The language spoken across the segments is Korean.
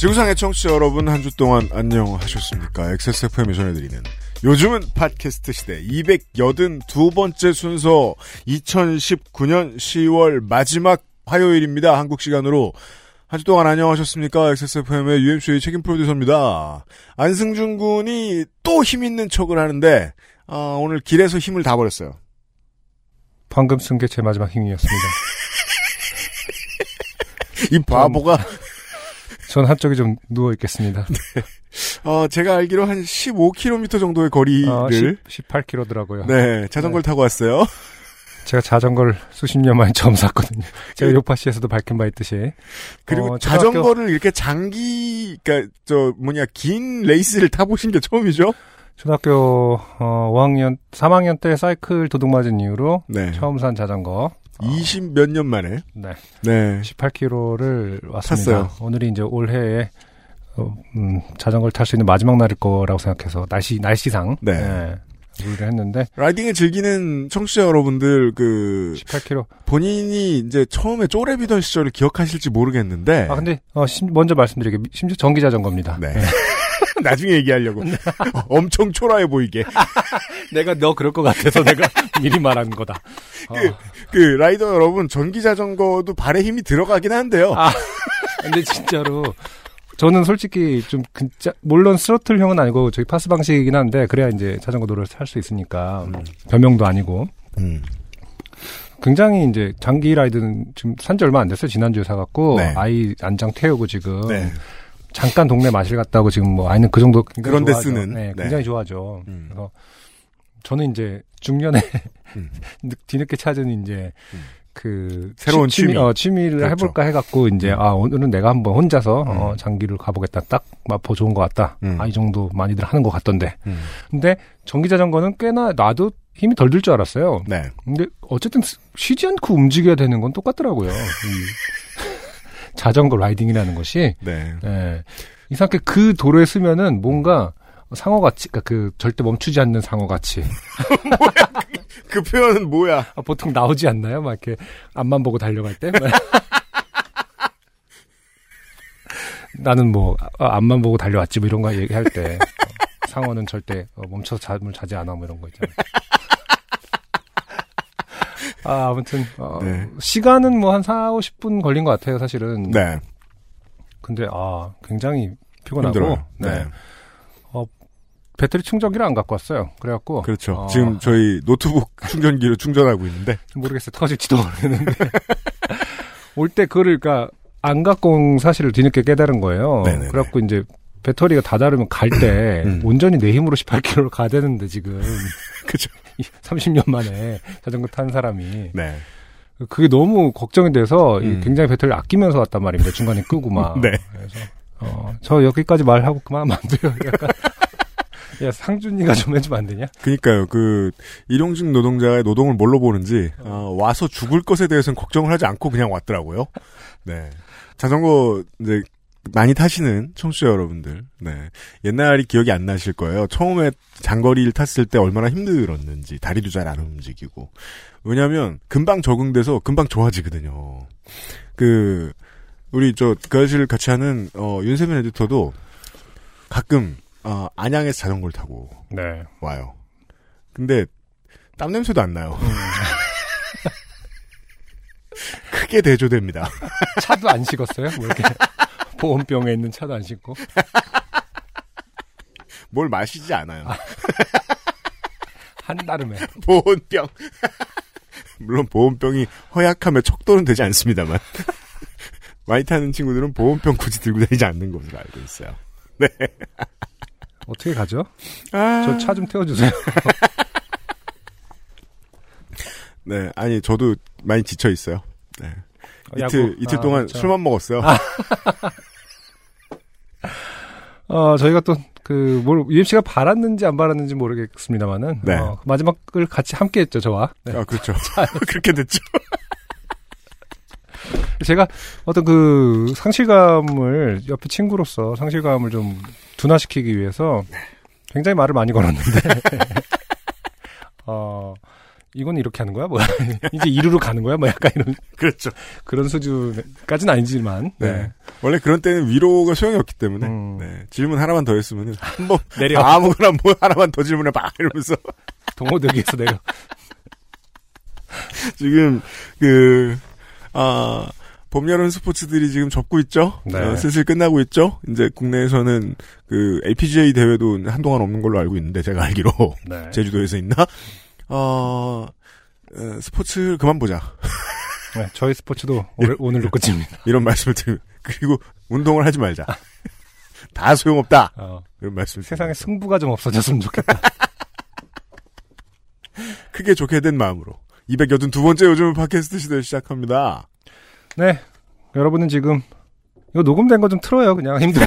지구상의 청취자 여러분 한 주 동안 안녕하셨습니까? XSFM이 전해드리는 요즘은 팟캐스트 시대 282번째 순서 2019년 10월 마지막 화요일입니다. 한국 시간으로 한 주 동안 안녕하셨습니까? XSFM의 UMC의 책임 프로듀서입니다. 안승준 군이 또 힘있는 척을 하는데 아, 오늘 길에서 힘을 다 버렸어요. 방금 쓴 게 제 마지막 힘이었습니다. 이 바보가 전 한쪽에 좀 누워 있겠습니다. 어, 제가 알기로 한 15km 정도의 거리를 어, 10, 18km더라고요. 네 자전거를 타고 왔어요. 제가 자전거를 수십 년 만에 처음 샀거든요. 제가 요파시에서도 밝힌 바 있듯이. 그리고 어, 자전거를 이렇게 장기, 그니까, 저, 뭐냐, 긴 레이스를 타보신 게 처음이죠? 초등학교 어, 5학년, 3학년 때 사이클 도둑 맞은 이후로 네. 처음 산 자전거. 20 몇 년 만에. 네. 네. 18km를 왔습니다. 탔어요. 오늘이 이제 올해에 어, 음, 자전거를 탈 수 있는 마지막 날일 거라고 생각해서 날씨 날씨상 네. 우리를 했는데 라이딩을 즐기는 청취자 여러분들, 그, 18km. 본인이 이제 처음에 쪼레비던 시절을 기억하실지 모르겠는데. 아 근데 어, 심- 먼저 말씀드리게 심지어 전기 자전거입니다. 네. 나중에 얘기하려고. 어, 엄청 초라해 보이게. 내가 너 그럴 것 같아서 내가 미리 말한 거다. 어. 그 라이더 여러분, 전기 자전거도 발에 힘이 들어가긴 한데요. 아. 근데 진짜로 저는 솔직히 좀 진짜 물론 스로틀형은 아니고 저기 파스 방식이긴 한데 그래야 이제 자전거 도로를 탈 수 있으니까 음. 변명도 아니고 음. 굉장히 이제 장기 라이드는 지금 산지 얼마 안 됐어요 지난주에 사갖고 네. 아이 안장 태우고 지금 네. 잠깐 동네 마실 갔다 오고 지금 뭐 아이는 그 정도 굉장히 그런 데 좋아하죠. 쓰는, 네, 네. 굉장히 좋아하죠. 음. 그래서 저는 이제 중년에 음. 늦- 뒤늦게 찾은 이제 음. 그 새로운 취미. 어, 취미를 그렇죠. 해볼까 해갖고 이제 음. 아 오늘은 내가 한번 혼자서 어, 음. 장기를 가보겠다 딱 마포 좋은 것 같다 음. 아이 정도 많이들 하는 것 같던데 음. 근데 전기 자전거는 꽤나 나도 힘이 덜 들 줄 알았어요 네. 근데 어쨌든 스- 쉬지 않고 움직여야 되는 건 똑같더라고요 이 자전거 라이딩이라는 것이 네. 예. 이상하게 그 도로에 쓰면은 뭔가 상어 같이, 그러니까 그 절대 멈추지 않는 상어 같이. 그 표현은 뭐야? 아, 보통 나오지 않나요? 막 이렇게 앞만 보고 달려갈 때? 나는 뭐, 아, 앞만 보고 달려왔지, 뭐 이런 거 얘기할 때. 어, 상어는 절대 어, 멈춰서 잠을 자지 않아, 뭐 이런 거 있잖아요. 아, 아무튼, 어, 네. 시간은 뭐 한 4, 50분 걸린 것 같아요, 사실은. 네. 근데, 아, 굉장히 피곤하고. 힘들어요. 네. 네. 배터리 충전기를 안 갖고 왔어요. 그래갖고 그렇죠. 어, 지금 저희 노트북 충전기로 충전하고 있는데. 모르겠어요. 터질지도 모르겠는데 올 때 그거를 그러니까 안 갖고 온 사실을 뒤늦게 깨달은 거예요. 네네네. 그래갖고 이제 배터리가 다 다르면 갈 때 음. 온전히 내 힘으로 18km를 가야 되는데 지금 그죠. 30년 만에 자전거 탄 사람이 네. 그게 너무 걱정이 돼서 이 음. 굉장히 배터리를 아끼면서 왔단 말입니다. 중간에 끄고 막. 네. 그래서 어, 저 여기까지 말하고 그만하면 안 돼요. 약간 야 상준이가 좀 해주면 안 되냐? 그니까요, 그, 일용직 노동자의 노동을 뭘로 보는지, 어, 와서 죽을 것에 대해서는 걱정을 하지 않고 그냥 왔더라고요. 네. 자전거, 이제, 많이 타시는 청취자 여러분들, 네. 옛날이 기억이 안 나실 거예요. 처음에 장거리를 탔을 때 얼마나 힘들었는지, 다리도 잘 안 움직이고. 왜냐면, 금방 적응돼서 금방 좋아지거든요. 그, 우리 저, 그 아저씨를 같이 하는, 어, 윤세민 에디터도 가끔, 어, 안양에서 자전거를 타고 네. 와요. 근데 땀 냄새도 안 나요. 크게 대조됩니다. 차도 안 식었어요? 뭐 이렇게 보온병에 있는 차도 안 식고 뭘 마시지 않아요. 한다름에 보온병. 물론 보온병이 허약함에 척도는 되지 않습니다만. 많이 타는 친구들은 보온병 굳이 들고 다니지 않는 것으로 알고 있어요. 어떻게 가죠? 아, 저차 좀 태워주세요. 네, 아니 저도 많이 지쳐 있어요. 네. 어, 이틀 야구. 이틀 아, 동안 그렇죠. 술만 먹었어요. 어, 저희가 또, 그, 뭘, UMC가 바랐는지 안 바랐는지 모르겠습니다만은. 네. 어, 마지막을 같이 함께 했죠, 저와. 네. 아, 그렇죠. 그렇게 됐죠. 제가 어떤 그 상실감을, 옆에 친구로서 상실감을 좀 둔화시키기 위해서 굉장히 말을 많이 걸었는데, 어, 이건 이렇게 하는 거야? 뭐야? 이제 이루로 가는 거야? 뭐 약간 이런, 그렇죠. 그런 수준까지는 아니지만. 네. 네. 원래 그런 때는 위로가 소용이 없기 때문에 음. 네. 질문 하나만 더 했으면은 한번 내려. 아무거나 뭐 하나만 더 질문해 봐 이러면서 동호대기에서 내려. 지금 그 아, 봄 여름 스포츠들이 지금 접고 있죠. 네. 어, 슬슬 끝나고 있죠. 이제 국내에서는 그 LPGA 대회도 한동안 없는 걸로 알고 있는데 제가 알기로 네. 제주도에서 있나? 어, 어, 스포츠를 그만 보자. 네, 저희 스포츠도 오늘, 오늘로 끝입니다. 이런 말씀을 드리고 그리고 운동을 하지 말자. 다 소용없다. 어, 이런 말씀을 세상에. 승부가 좀 없어졌으면 좋겠다. 크게 좋게 된 마음으로 282번째 요즘 팟캐스트 시대를 시작합니다. 네. 여러분은 지금, 이거 녹음된 거 좀 틀어요. 그냥 힘들게.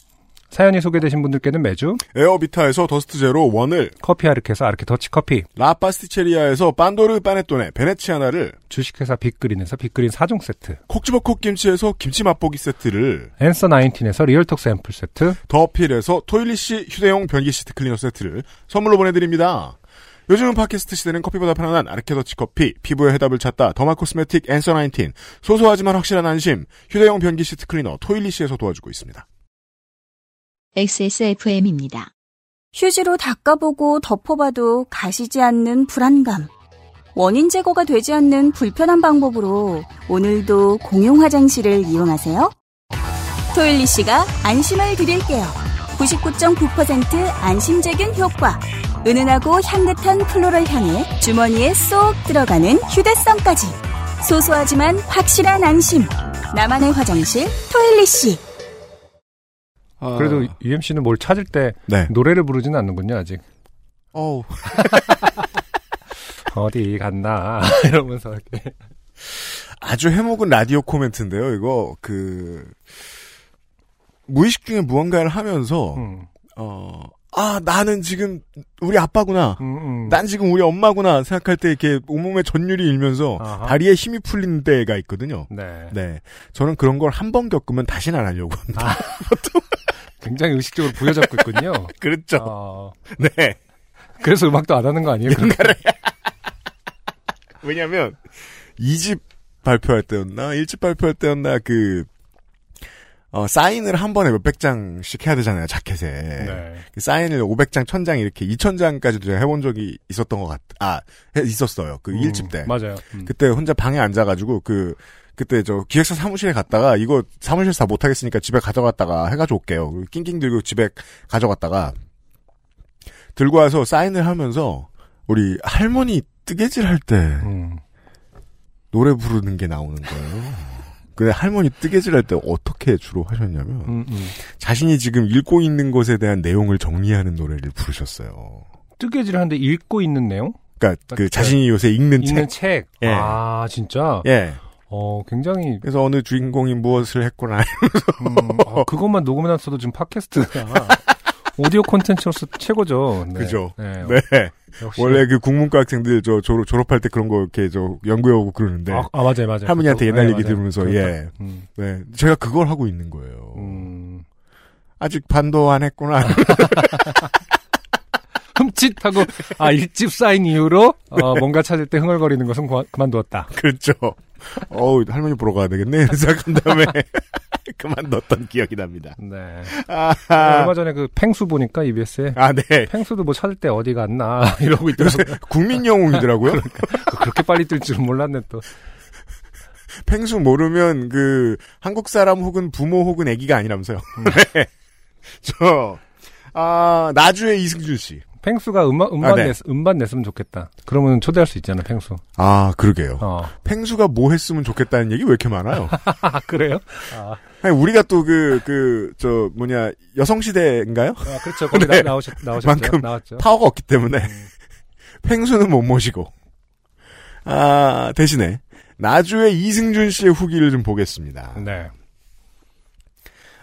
사연이 소개되신 분들께는 매주 에어비타에서 더스트 제로 원을 커피 아르케에서 아르케 더치 커피 라파스티체리아에서 판도르 파네토네 베네치아나를 주식회사 빅그린에서 빅그린 4종 세트 콕지버콕 김치에서 김치 맛보기 세트를 앤서 나인틴에서 리얼톡스 앰플 세트 더필에서 토일리시 휴대용 변기 시트 클리너 세트를 선물로 보내드립니다. 요즘은 팟캐스트 시대는 커피보다 편안한 아르케더치 커피, 피부의 해답을 찾다 더마 코스메틱 앤서 나인틴, 소소하지만 확실한 안심, 휴대용 변기 시트 클리너 토일리시에서 도와주고 있습니다. XSFM입니다. 휴지로 닦아보고 덮어봐도 가시지 않는 불안감. 원인 제거가 되지 않는 불편한 방법으로 오늘도 공용 화장실을 이용하세요. 토일리 씨가 안심을 드릴게요. 99.9% 안심제균 효과. 은은하고 향긋한 플로럴 향에 주머니에 쏙 들어가는 휴대성까지. 소소하지만 확실한 안심. 나만의 화장실 토일리 씨. 그래도 UMC는 뭘 찾을 때 네. 노래를 부르지는 않는군요 아직 어우, 어디 갔나 이러면서 이렇게 아주 해먹은 라디오 코멘트인데요. 이거 그 무의식 중에 무언가를 하면서 음, 어, 아 나는 지금 우리 아빠구나. 음, 음. 난 지금 우리 엄마구나 생각할 때 이렇게 온몸에 전율이 일면서 아하. 다리에 힘이 풀리는 때가 있거든요. 네. 네. 저는 그런 걸 한 번 겪으면 다시는 안 하려고 합니다. 굉장히 의식적으로 부여잡고 있군요 그렇죠. 어, 네. 그래서 음악도 안 하는 거 아니에요? 왜냐면, 이 집 발표할 때였나, 1집 발표할 때였나, 그, 어, 사인을 한 번에 몇백 장씩 해야 되잖아요, 자켓에. 네. 그 사인을 500장, 1000장 이렇게 2000장까지도 제가 해본 적이 있었던 것 같, 아, 해- 있었어요. 그 음, 1집 때. 맞아요 음. 그때 혼자 방에 앉아가지고, 그, 그때 저 기획사 사무실에 갔다가 이거 사무실에서 다 못하겠으니까 집에 가져갔다가 해가지고 올게요. 낑낑 들고 집에 가져갔다가 들고 와서 사인을 하면서 우리 할머니 뜨개질 할때 음. 노래 부르는 게 나오는 거예요. 근데 할머니 뜨개질 할 때 어떻게 주로 하셨냐면 음, 음. 자신이 지금 읽고 있는 것에 대한 내용을 정리하는 노래를 부르셨어요. 뜨개질 하는데 읽고 있는 내용? 그러니까 그 네. 자신이 요새 읽는 읽는 책. 책. 예. 아, 진짜? 예. 어, 굉장히, 그래서 어느 주인공이 무엇을 했거나 음, 아, 그것만 녹음해놨어도 지금 팟캐스트가 오디오 콘텐츠로서 최고죠. 네. 그죠. 네. 네. 역시. 원래 그 국문과 학생들 저 졸업, 졸업할 때 그런 거 이렇게 저 연구해오고 그러는데 아, 아, 맞아요, 맞아요. 할머니한테 옛날 네, 얘기 맞아요. 들으면서 그렇다. 예. 음, 네. 제가 그걸 하고 있는 거예요. 음. 아직 반도 안 했구나. 흠칫하고, 아, 일집 쌓인 이후로, 어, 뭔가 찾을 때 흥얼거리는 것은 그- 그만두었다. 그렇죠. 어우, 할머니 보러 가야 되겠네. 생각한 다음에 그만뒀던 기억이 납니다. 네. 아, 얼마 전에 그 팽수 보니까 EBS에 아, 네. 팽수도 뭐 찾을 때 어디 갔나 이러고 있더라고요. 국민 영웅이더라고요. 그렇게 빨리 뜰 줄은 몰랐네 또. 팽수 모르면 그 한국 사람 혹은 부모 혹은 아기가 아니라면서요. 네. 저 아, 나주의 이승준 씨. 펭수가 음반, 음반, 아, 네. 냈, 음반 냈으면 좋겠다. 그러면 초대할 수 있잖아, 펭수. 아, 그러게요. 어. 펭수가 뭐 했으면 좋겠다는 얘기 왜 이렇게 많아요? 아, 그래요? 아, 아니, 우리가 또 그, 그, 저, 뭐냐, 여성시대인가요? 아, 그렇죠. 거기 네. 나, 나오셨, 나오셨죠. 만큼 나왔죠. 파워가 없기 때문에. 음. 펭수는 못 모시고. 아, 대신에, 나주의 이승준 씨의 후기를 좀 보겠습니다. 네.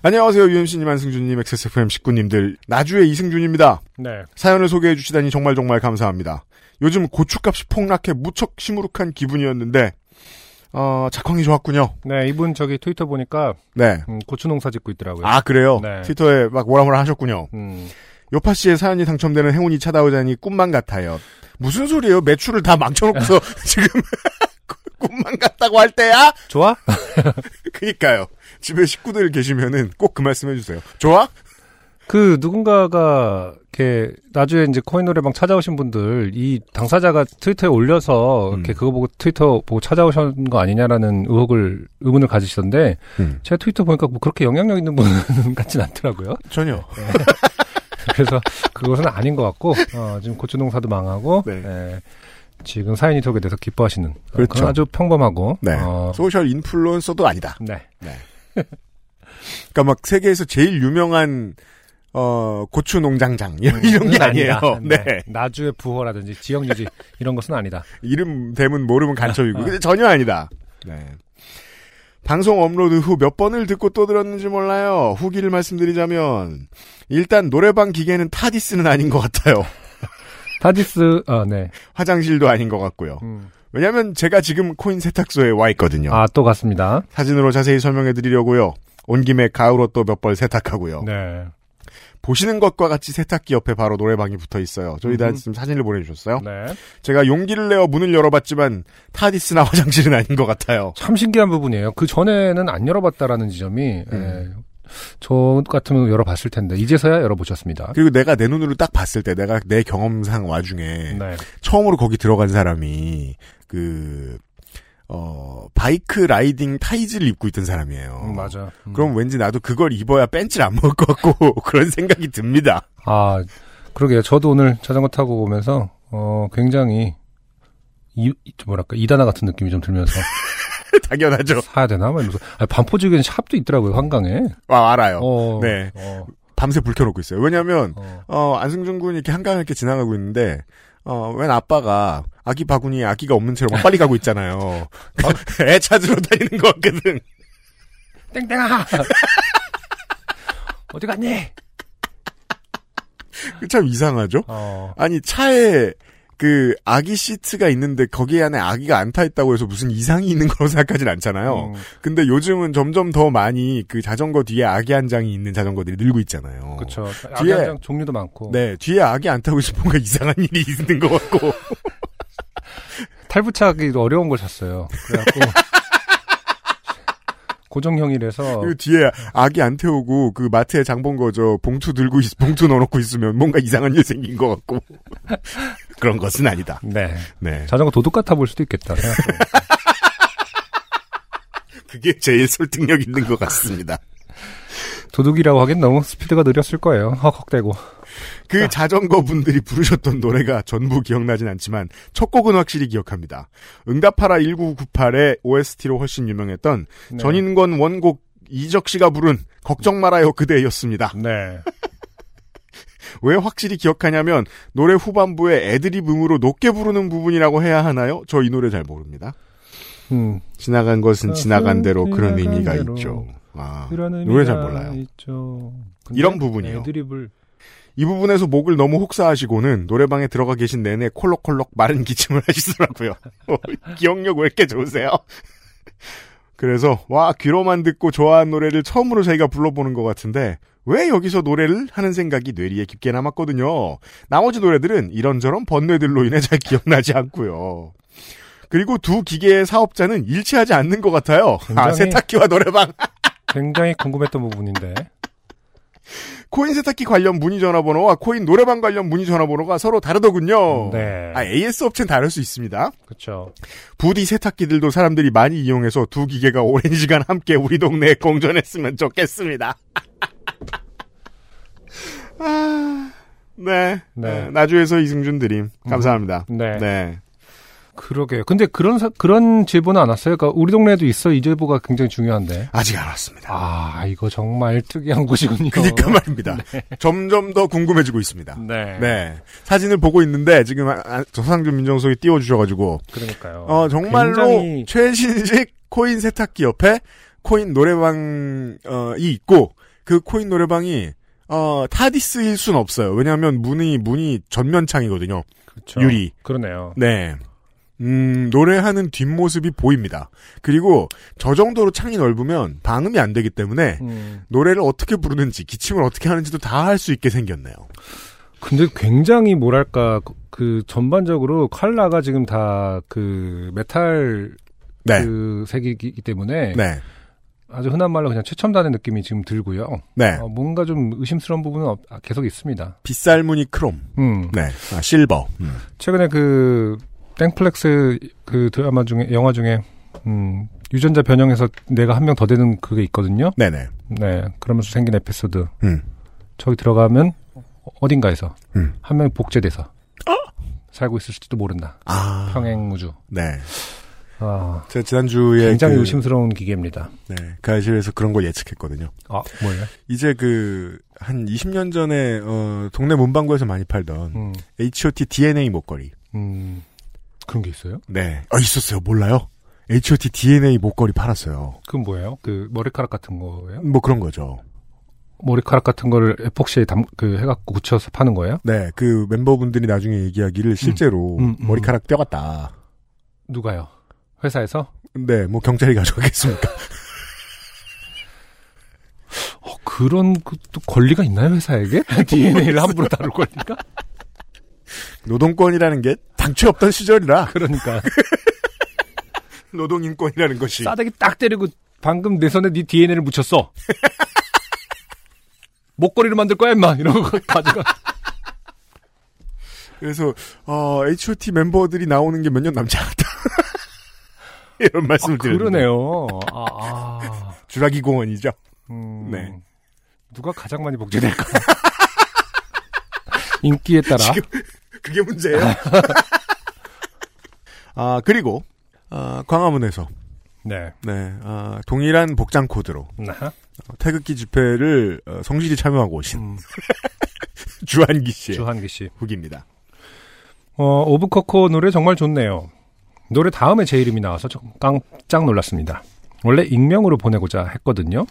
안녕하세요, 유현씨님, 안승준님, XSFM 식구님들. 나주의 이승준입니다. 네. 사연을 소개해 주시다니 정말 정말 감사합니다. 요즘 고추값이 폭락해 무척 시무룩한 기분이었는데, 어, 작황이 좋았군요. 네, 이분 저기 트위터 보니까, 네. 음, 고추 농사 짓고 있더라고요. 아, 그래요? 네. 트위터에 막 뭐라 뭐라 하셨군요. 음. 요파 씨의 사연이 당첨되는 행운이 찾아오자니 꿈만 같아요. 무슨 소리예요? 매출을 다 망쳐놓고서 지금 꿈만 같다고 할 때야? 좋아? 그니까요. 집에 식구들 계시면은 꼭 그 말씀 해주세요. 좋아? 그 누군가가 이렇게 나중에 이제 코인 노래방 찾아오신 분들 이 당사자가 트위터에 올려서 음. 이렇게 그거 보고 트위터 보고 찾아오신 거 아니냐라는 의혹을 의문을 가지시던데 음. 제가 트위터 보니까 뭐 그렇게 영향력 있는 분은 같진 않더라고요. 전혀. 그래서 그것은 아닌 것 같고 어, 지금 고추 농사도 망하고 네. 예, 지금 사연이 소개돼서 기뻐하시는 어, 그렇죠. 아주 평범하고 네. 어, social influencer도 아니다. 네. 그러니까 막 세계에서 제일 유명한 어 고추 농장장 이런, 이런 게 아니에요. 아니다. 네. 나주의 부호라든지 지역 유지 이런 것은 아니다. 이름 대면 모르면 간첩이고 어. 근데 전혀 아니다. 네. 방송 업로드 후 몇 번을 듣고 또 들었는지 몰라요. 후기를 말씀드리자면 일단 노래방 기계는 타디스는 아닌 것 같아요. 타디스 아 네. 화장실도 아닌 것 같고요. 음. 왜냐하면 제가 지금 코인 세탁소에 와 있거든요. 아 또 갔습니다. 사진으로 자세히 설명해 드리려고요. 온 김에 가을옷 또몇벌 세탁하고요. 네. 보시는 것과 같이 세탁기 옆에 바로 노래방이 붙어 있어요. 저희들한테 음흠. 지금 사진을 보내주셨어요. 네. 제가 용기를 내어 문을 열어봤지만 타디스나 화장실은 아닌 것 같아요. 참 신기한 부분이에요. 그 전에는 안 열어봤다라는 지점이 음. 예, 저 같으면 열어봤을 텐데 이제서야 열어보셨습니다. 그리고 내가 내 눈으로 딱 봤을 때 내가 내 경험상 와중에 네. 처음으로 거기 들어간 사람이 그 어, 바이크 라이딩 타이즈를 입고 있던 사람이에요. 음, 맞아. 음. 그럼 왠지 나도 그걸 입어야 벤치를 안 먹을 것 같고 그런 생각이 듭니다. 아 그러게요. 저도 오늘 자전거 타고 오면서 어 굉장히 이, 이- 뭐랄까 이단화 같은 느낌이 좀 들면서 당연하죠. 사야 되나? 막 이러면서 아, 반포지구에는 샵도 있더라고요 한강에. 아, 알아요. 어, 네. 어, 밤새 불 켜놓고 있어요. 왜냐면 어. 어, 안승준 군이 이렇게 한강을 이렇게 지나가고 있는데, 어, 웬 아빠가 아기 바구니에 아기가 없는 채로 막 빨리 가고 있잖아요. 어, 애 찾으러 다니는 것 같거든. 땡땡아 어디 갔니? 참 이상하죠? 어. 아니, 차에 그 아기 시트가 있는데 거기 안에 아기가 안 타 있다고 해서 무슨 이상이 있는 거로 생각하진 않잖아요. 음, 근데 요즘은 점점 더 많이 그 자전거 뒤에 아기 한 장이 있는 자전거들이 늘고 있잖아요. 그렇죠. 뒤에- 악양장 종류도 많고 네, 뒤에 아기 안 타고 있으면 뭔가 이상한 일이 있는 것 같고. 탈부착이 어려운 걸 샀어요. 그래갖고 고정형이라서 그리고 뒤에 아기 안 태우고 그 마트에 장본거저 봉투 들고 있, 봉투 넣어놓고 있으면 뭔가 이상한 일 생긴 것 같고 그런 것은 아니다. 네 네, 자전거 도둑 같아 보일 수도 있겠다. 그게 제일 설득력 있는 것 같습니다. 도둑이라고 하긴 너무 스피드가 느렸을 거예요. 헉헉대고. 그 자전거 분들이 부르셨던 노래가 전부 기억나진 않지만 첫 곡은 확실히 기억합니다. 응답하라 1998의 OST로 훨씬 유명했던 네. 전인권 원곡 이적 씨가 부른 걱정 말아요 그대였습니다. 네. 왜 확실히 기억하냐면 노래 후반부에 애드립 음으로 높게 부르는 부분이라고 해야 하나요? 저 이 노래 잘 모릅니다. 음, 지나간 것은 지나간 대로 그런 지나간 의미가 대로. 있죠. 아, 노래 잘 몰라요. 이런 부분이요. 애드립을 이 부분에서 목을 너무 혹사하시고는 노래방에 들어가 계신 내내 콜록콜록 마른 기침을 하시더라고요. 어, 기억력 왜 이렇게 좋으세요? 그래서 와 귀로만 듣고 좋아하는 노래를 처음으로 저희가 불러보는 것 같은데 왜 여기서 노래를 하는 생각이 뇌리에 깊게 남았거든요. 나머지 노래들은 이런저런 번뇌들로 인해 잘 기억나지 않고요. 그리고 두 기계의 사업자는 일치하지 않는 것 같아요. 아 굉장히- 세탁기와 노래방. 굉장히 궁금했던 부분인데. 코인 세탁기 관련 문의 전화번호와 코인 노래방 관련 문의 전화번호가 서로 다르더군요. 네. 아, AS 업체는 다를 수 있습니다. 그렇죠. 부디 세탁기들도 사람들이 많이 이용해서 두 기계가 오랜 시간 함께 우리 동네에 공존했으면 좋겠습니다. 아, 네. 네. 네. 나주에서 이승준 드림. 감사합니다. 네. 네. 그러게요. 근데 그런 사- 그런 제보는 안 왔어요. 그러니까 우리 동네에도 있어. 이 제보가 굉장히 중요한데. 아직 안 왔습니다. 아, 이거 정말 특이한 곳이군요. 그니까 말입니다. 점점 더 궁금해지고 있습니다. 네. 네. 사진을 보고 있는데 지금 아, 아, 저상준 민정수석이 띄워주셔가지고 그러니까요. 어 정말로 굉장히 최신식 코인 세탁기 옆에 코인 노래방이 있고 그 코인 노래방이 어 타디스일 순 없어요. 왜냐하면 문이 문이 전면창이거든요. 그렇죠. 유리. 그러네요. 네. 음, 노래하는 뒷모습이 보입니다. 그리고 저 정도로 창이 넓으면 방음이 안 되기 때문에 음. 노래를 어떻게 부르는지 기침을 어떻게 하는지도 다 할 수 있게 생겼네요. 근데 굉장히 뭐랄까 그- 그 전반적으로 컬러가 지금 다 그 메탈 네. 그 색이기 때문에 네. 아주 흔한 말로 그냥 최첨단의 느낌이 지금 들고요. 네. 어, 뭔가 좀 의심스러운 부분은 없- 아, 계속 있습니다. 빗살무늬 크롬. 음. 네. 아, 실버. 음. 최근에 그 땡플렉스 그 드라마 중에 영화 중에 음, 유전자 변형해서 내가 한 명 더 되는 그게 있거든요. 네네. 네, 그러면서 생긴 에피소드. 음. 저기 들어가면 어딘가에서 음. 한 명이 복제돼서 살고 있을지도 모른다. 아. 평행 우주. 네. 아, 제가 지난주에 굉장히 그, 의심스러운 기계입니다. 네. 가실에서 그런 걸 예측했거든요. 아, 뭐예요? 이제 그, 한 20년 전에, 어, 동네 문방구에서 많이 팔던 음, H.O.T. DNA 목걸이. 음, 그런 게 있어요? 네. 아, 있었어요. 몰라요? H.O.T. DNA 목걸이 팔았어요. 그건 뭐예요? 그 머리카락 같은 거예요? 뭐 그런 거죠. 머리카락 같은 거를 에폭시에 담, 그 해갖고 굳혀서 파는 거예요? 네. 그 멤버분들이 나중에 얘기하기를 실제로 음, 음. 머리카락 떼었다. 누가요? 회사에서? 네. 뭐 경찰이 가져가겠습니까? 어, 그런 그, 또 권리가 있나요 회사에게? DNA를 함부로 다룰 권리가? 노동권이라는 게 당최 없던 시절이라 그러니까 노동인권이라는 것이 싸대기 딱 때리고 방금 내 손에 네 DNA를 묻혔어. 목걸이를 만들 거야 임마 이런 거 가져가. 그래서 어, H.O.T 멤버들이 나오는 게 몇 년 남지 않았다. 이런 말씀을 아, 드렸는데 그러네요. 아, 아. 주라기 공원이죠. 음, 네. 누가 가장 많이 복제될까? 인기에 따라. 그게 문제예요. 아 그리고 아, 광화문에서 네. 네 아, 동일한 복장 코드로 나? 어, 태극기 집회를 어, 성실히 참여하고 오신 음, 주한기 씨의 주한기 씨. 후기입니다. 어, 오브커코 노래 정말 좋네요. 노래 다음에 제 이름이 나와서 좀 깜짝 놀랐습니다. 원래 익명으로 보내고자 했거든요.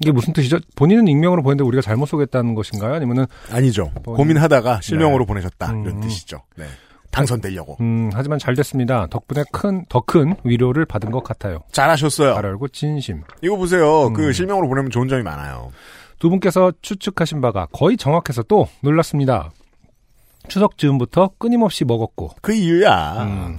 이게 무슨 뜻이죠? 본인은 익명으로 보냈는데 우리가 잘못 소개했다는 것인가요? 아니면은 아니죠. 뭐, 고민하다가 실명으로 네. 보내셨다 이런 음. 뜻이죠. 네. 당선되려고 음, 하지만 잘 됐습니다. 덕분에 큰, 더 큰 위로를 받은 것 같아요. 잘하셨어요. 잘 알고 진심. 이거 보세요. 음. 그 실명으로 보내면 좋은 점이 많아요. 두 분께서 추측하신 바가 거의 정확해서 또 놀랐습니다. 추석 즈음부터 끊임없이 먹었고, 그 이유야. 음,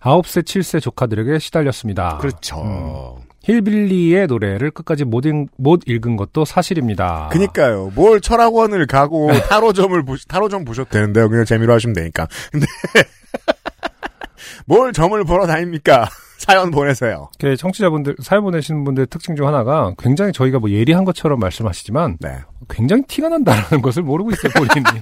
9세, 7세 조카들에게 시달렸습니다. 그렇죠. 음. 힐빌리의 노래를 끝까지 못, 읽, 못 읽은 것도 사실입니다. 그니까요. 뭘 철학원을 가고 타로점을 보, 타로점 보셔도 되는데요. 그냥 재미로 하시면 되니까. 근데 뭘 점을 보러 다닙니까? 사연 보내세요. 그 청취자분들, 사연 보내시는 분들의 특징 중 하나가 굉장히 저희가 뭐 예리한 것처럼 말씀하시지만 네. 굉장히 티가 난다라는 것을 모르고 있어요, 본인이.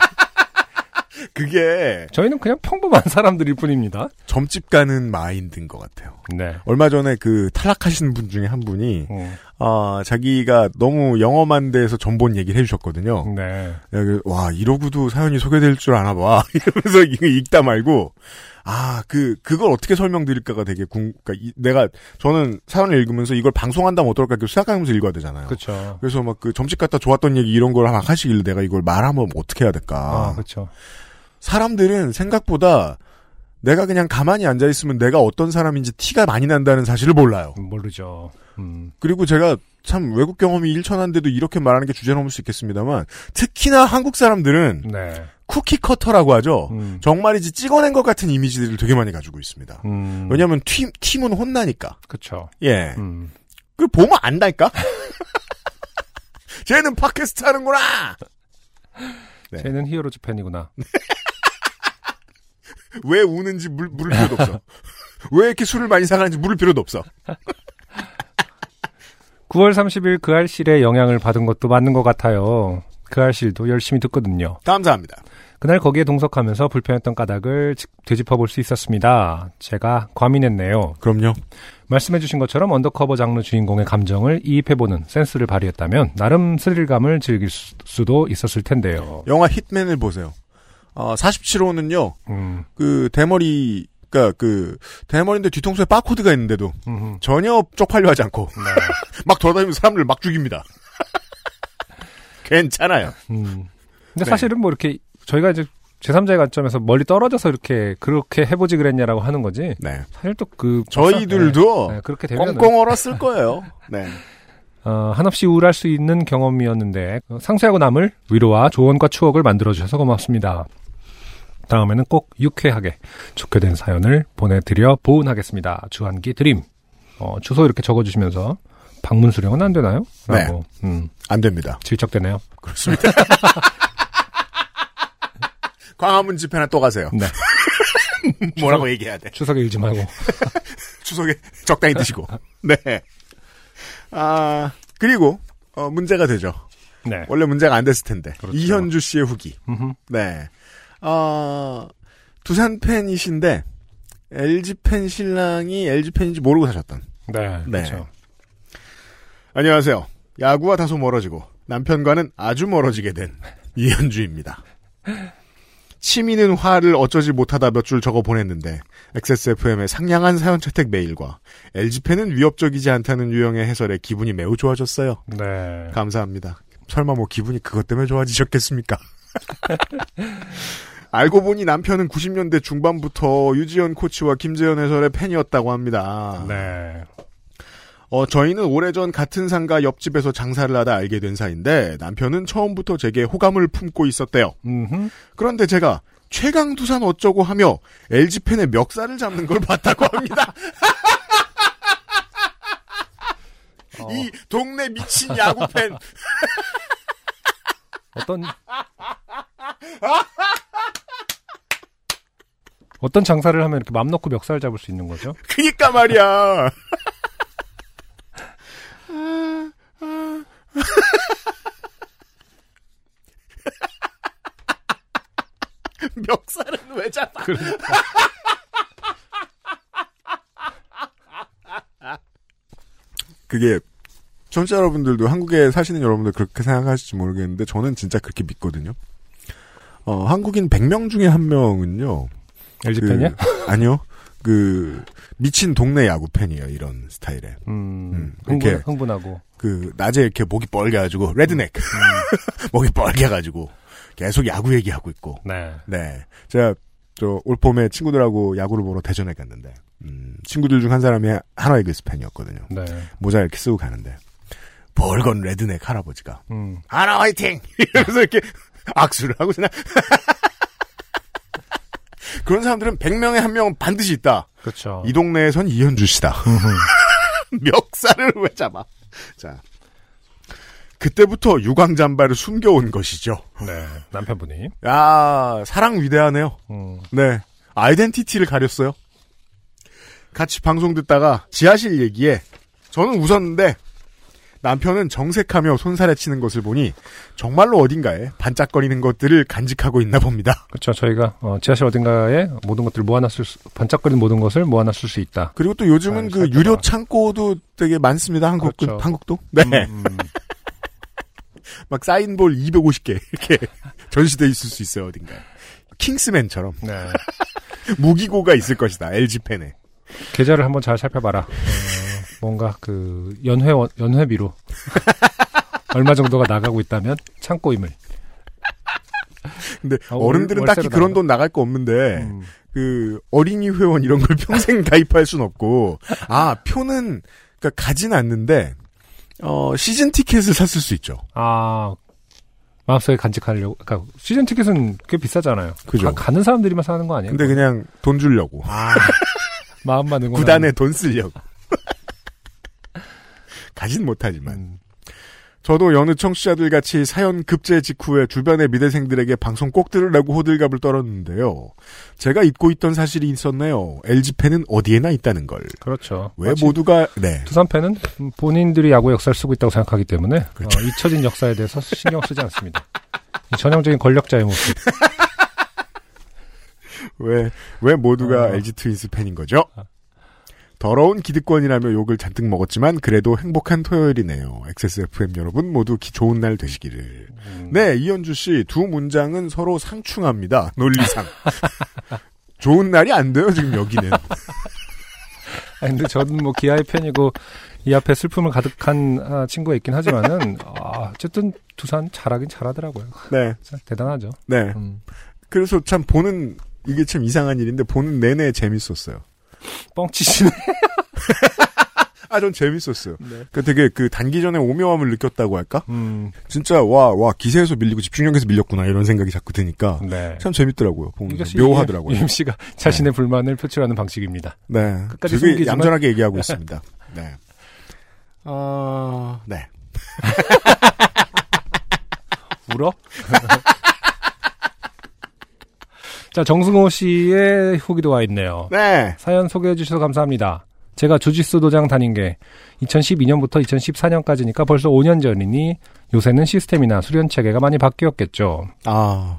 그게 저희는 그냥 평범한 사람들일 뿐입니다. 점집 가는 마인드인 것 같아요. 네. 얼마 전에 그 탈락하신 분 중에 한 분이 음, 아 자기가 너무 영험한 데에서 전본 얘기를 해주셨거든요. 네. 여기, 와 이러고도 사연이 소개될 줄 아나 봐 이러면서 이거 읽다 말고 아 그 그걸 어떻게 설명드릴까가 되게 궁 그러니까 이- 내가 저는 사연을 읽으면서 이걸 방송한다면 어떨까 이렇게 생각하면서 읽어야 되잖아요. 그렇죠. 그래서 막 그 점집 갔다 좋았던 얘기 이런 걸 막 하시길래 내가 이걸 말하면 어떻게 해야 될까. 아, 그렇죠. 사람들은 생각보다 내가 그냥 가만히 앉아 있으면 내가 어떤 사람인지 티가 많이 난다는 사실을 몰라요. 모르죠. 음. 그리고 제가 참 외국 경험이 일천한데도 이렇게 말하는 게 주제 넘을 수 있겠습니다만 특히나 한국 사람들은 네. cookie cutter라고 하죠. 음. 정말이지 찍어낸 것 같은 이미지들을 되게 많이 가지고 있습니다. 음. 왜냐하면 튀 튀면 혼나니까. 그쵸. 예. 음. 그 보면 안다니까. 쟤는 팟캐스트 하는구나. 네. 쟤는 히어로즈 팬이구나. 왜 우는지 물, 물을 필요도 없어. 왜 이렇게 술을 많이 사가는지 물을 필요도 없어. 9월 30일 그알싫의 영향을 받은 것도 맞는 것 같아요. 그알싫도 열심히 듣거든요. 감사합니다. 그날 거기에 동석하면서 불편했던 까닭을 지- 되짚어 볼 수 있었습니다. 제가 과민했네요. 그럼요. 말씀해주신 것처럼 undercover 장르 주인공의 감정을 이입해보는 센스를 발휘했다면 나름 스릴감을 즐길 수- 수도 있었을 텐데요. 영화 히트맨을 보세요. 어, 47호는요, 음, 그, 대머리, 그니까 그, 대머리인데 뒤통수에 바코드가 있는데도 음흠. 전혀 쪽팔려 하지 않고, 네. 막 돌아다니면서 사람들을 막 죽입니다. 괜찮아요. 음. 근데 네. 사실은 뭐 이렇게 저희가 이제 제3자의 관점에서 멀리 떨어져서 이렇게 그렇게 해보지 그랬냐라고 하는 거지. 네. 사실 또 그 저희들도 네, 그렇게 되면 꽁꽁 얼었을 거예요. 네. 어, 한없이 우울할 수 있는 경험이었는데 어, 상쇄하고 남을 위로와 조언과 추억을 만들어 주셔서 고맙습니다. 다음에는 꼭 유쾌하게 좋게 된 사연을 보내드려 보은하겠습니다. 주한기 드림. 어, 주소 이렇게 적어주시면서 방문 수령은 안 되나요? 라고 음, 안 됩니다. 질척되네요. 그렇습니다. 광화문 집회나 또 가세요. 네. 뭐라고 얘기해야 돼. 추석에 일지 말고. 추석에 적당히 드시고. 네. 아, 그리고, 어, 문제가 되죠. 네. 원래 문제가 안 됐을 텐데. 그렇죠. 이현주 씨의 후기. 음흠. 네. 어, 두산 팬이신데, LG 팬 신랑이 LG 팬인지 모르고 사셨던. 네. 네. 그렇죠. 안녕하세요. 야구와 다소 멀어지고, 남편과는 아주 멀어지게 된 이현주입니다. 치미는 화를 어쩌지 못하다 몇 줄 적어 보냈는데, XSFM의 상냥한 사연 채택 메일과 LG팬은 위협적이지 않다는 유형의 해설에 기분이 매우 좋아졌어요. 네. 감사합니다. 설마 뭐 기분이 그것 때문에 좋아지셨겠습니까? 알고 보니 남편은 90년대 중반부터 유지현 코치와 김재현 해설의 팬이었다고 합니다. 네. 어, 저희는 오래전 같은 상가 옆집에서 장사를 하다 알게 된 사이인데 남편은 처음부터 제게 호감을 품고 있었대요. 음흠. 그런데 제가 최강 두산 어쩌고 하며 LG 팬의 멱살을 잡는 걸 봤다고 합니다. 어, 이 동네 미친 야구 팬. 어떤 어떤 장사를 하면 이렇게 맘 놓고 멱살 잡을 수 있는 거죠? 그니까 말이야. 멱살은 왜 잡아? 그게 청취자 여러분들도 한국에 사시는 여러분들 그렇게 생각하실지 모르겠는데 저는 진짜 그렇게 믿거든요. 어, 한국인 100명 중에 한 명은요. LG 그- 팬이야? 아니요. 그 미친 동네 야구 팬이에요. 이런 스타일에. 음, 음, 흥분, 이렇게. 흥분하고. 그 낮에 이렇게 목이 뻘개가지고 레드넥 목이 뻘개가지고 계속 야구 얘기하고 있고. 네. 네, 제가 저 올 봄에 친구들하고 야구를 보러 대전에 갔는데 음, 친구들 중 한 사람이 하나이글스 팬이었거든요. 네. 모자 이렇게 쓰고 가는데 벌건 레드넥 할아버지가 음, 하나 화이팅! 이러면서 이렇게 악수를 하고 지나 그런 사람들은 100명에 한 명은 반드시 있다. 그렇죠. 이 동네에선 이현주 씨다. 멱살을 왜 잡아? 자. 그때부터 유광 잠바를 숨겨온 것이죠. 네. 남편분이. 야, 사랑 위대하네요. 음, 네. 아이덴티티를 가렸어요. 같이 방송 듣다가 지하실 얘기에 저는 웃었는데 남편은 정색하며 손살에 치는 것을 보니 정말로 어딘가에 반짝거리는 것들을 간직하고 있나 봅니다. 그렇죠. 저희가 어, 지하실 어딘가에 모든 것들을 모아놨을 수, 반짝거리는 모든 것을 모아놨을 수 있다. 그리고 또 요즘은 아, 그 살펴봐. 유료 창고도 되게 많습니다. 한국, 그렇죠. 한국도. 네. 음, 음. 막 사인볼 250개 이렇게 전시돼 있을 수 있어요 어딘가에. 킹스맨처럼 네. 무기고가 있을 것이다 LG 팬에. 계좌를 한번 잘 살펴봐라. 어, 뭔가 그 연회 연회비로 얼마 정도가 나가고 있다면 창고임을. 근데 아, 어른들은 월- 딱히 그런? 돈 나갈 거 없는데 음, 그 어린이 회원 이런 걸 평생 가입할 순 없고 아 표는 그러니까 가진 않는데 어 시즌 티켓을 샀을 수 있죠. 아 마음속에 간직하려고. 그러니까 시즌 티켓은 꽤 비싸잖아요. 그죠. 가, 는 사람들이만 사는 거 아니에요? 근데 그냥 돈 주려고 아, 마음만 응원. 구단에 돈 쓰려고 가진 못하지만 음, 저도 여느 청취자들 같이 사연 급제 직후에 주변의 미대생들에게 방송 꼭 들으라고 호들갑을 떨었는데요. 제가 잊고 있던 사실이 있었네요. LG팬은 어디에나 있다는 걸. 그렇죠. 왜 모두가 네. 두산 팬은 본인들이 야구 역사를 쓰고 있다고 생각하기 때문에 그렇죠. 어, 잊혀진 역사에 대해서 신경 쓰지 않습니다. 이 전형적인 권력자의 모습. 왜, 왜 모두가 어. LG 트윈스 팬인 거죠? 더러운 기득권이라며 욕을 잔뜩 먹었지만 그래도 행복한 토요일이네요. XSFM 여러분 모두 기- 좋은 날 되시기를. 음. 네, 이현주 씨 두 문장은 서로 상충합니다. 논리상. 좋은 날이 안 돼요, 지금 여기는. 아니, 근데 저는 뭐 기아의 팬이고 이 앞에 슬픔을 가득한 아, 친구가 있긴 하지만은 아, 어쨌든 두산 잘하긴 잘하더라고요. 네, 대단하죠. 네. 음. 그래서 참 보는, 이게 참 이상한 일인데 보는 내내 재밌었어요. 뻥치시네. 아, 전 재밌었어요. 네. 그 되게 그 단기전에 오묘함을 느꼈다고 할까? 음, 진짜 와, 와, 기세에서 밀리고 집중력에서 밀렸구나 이런 생각이 자꾸 드니까 네. 참 재밌더라고요. 이것이 묘하더라고요. 임 씨가 자신의 불만을 표출하는 방식입니다. 네. 끝까지 되게 숨기지만- 얌전하게 얘기하고 있습니다. 네. 어, 네. 울어? 자, 정승호 씨의 후기도 와 있네요. 네. 사연 소개해 주셔서 감사합니다. 제가 주짓수 도장 다닌 게 2012년부터 2014년까지니까 벌써 5년 전이니 요새는 시스템이나 수련 체계가 많이 바뀌었겠죠. 아,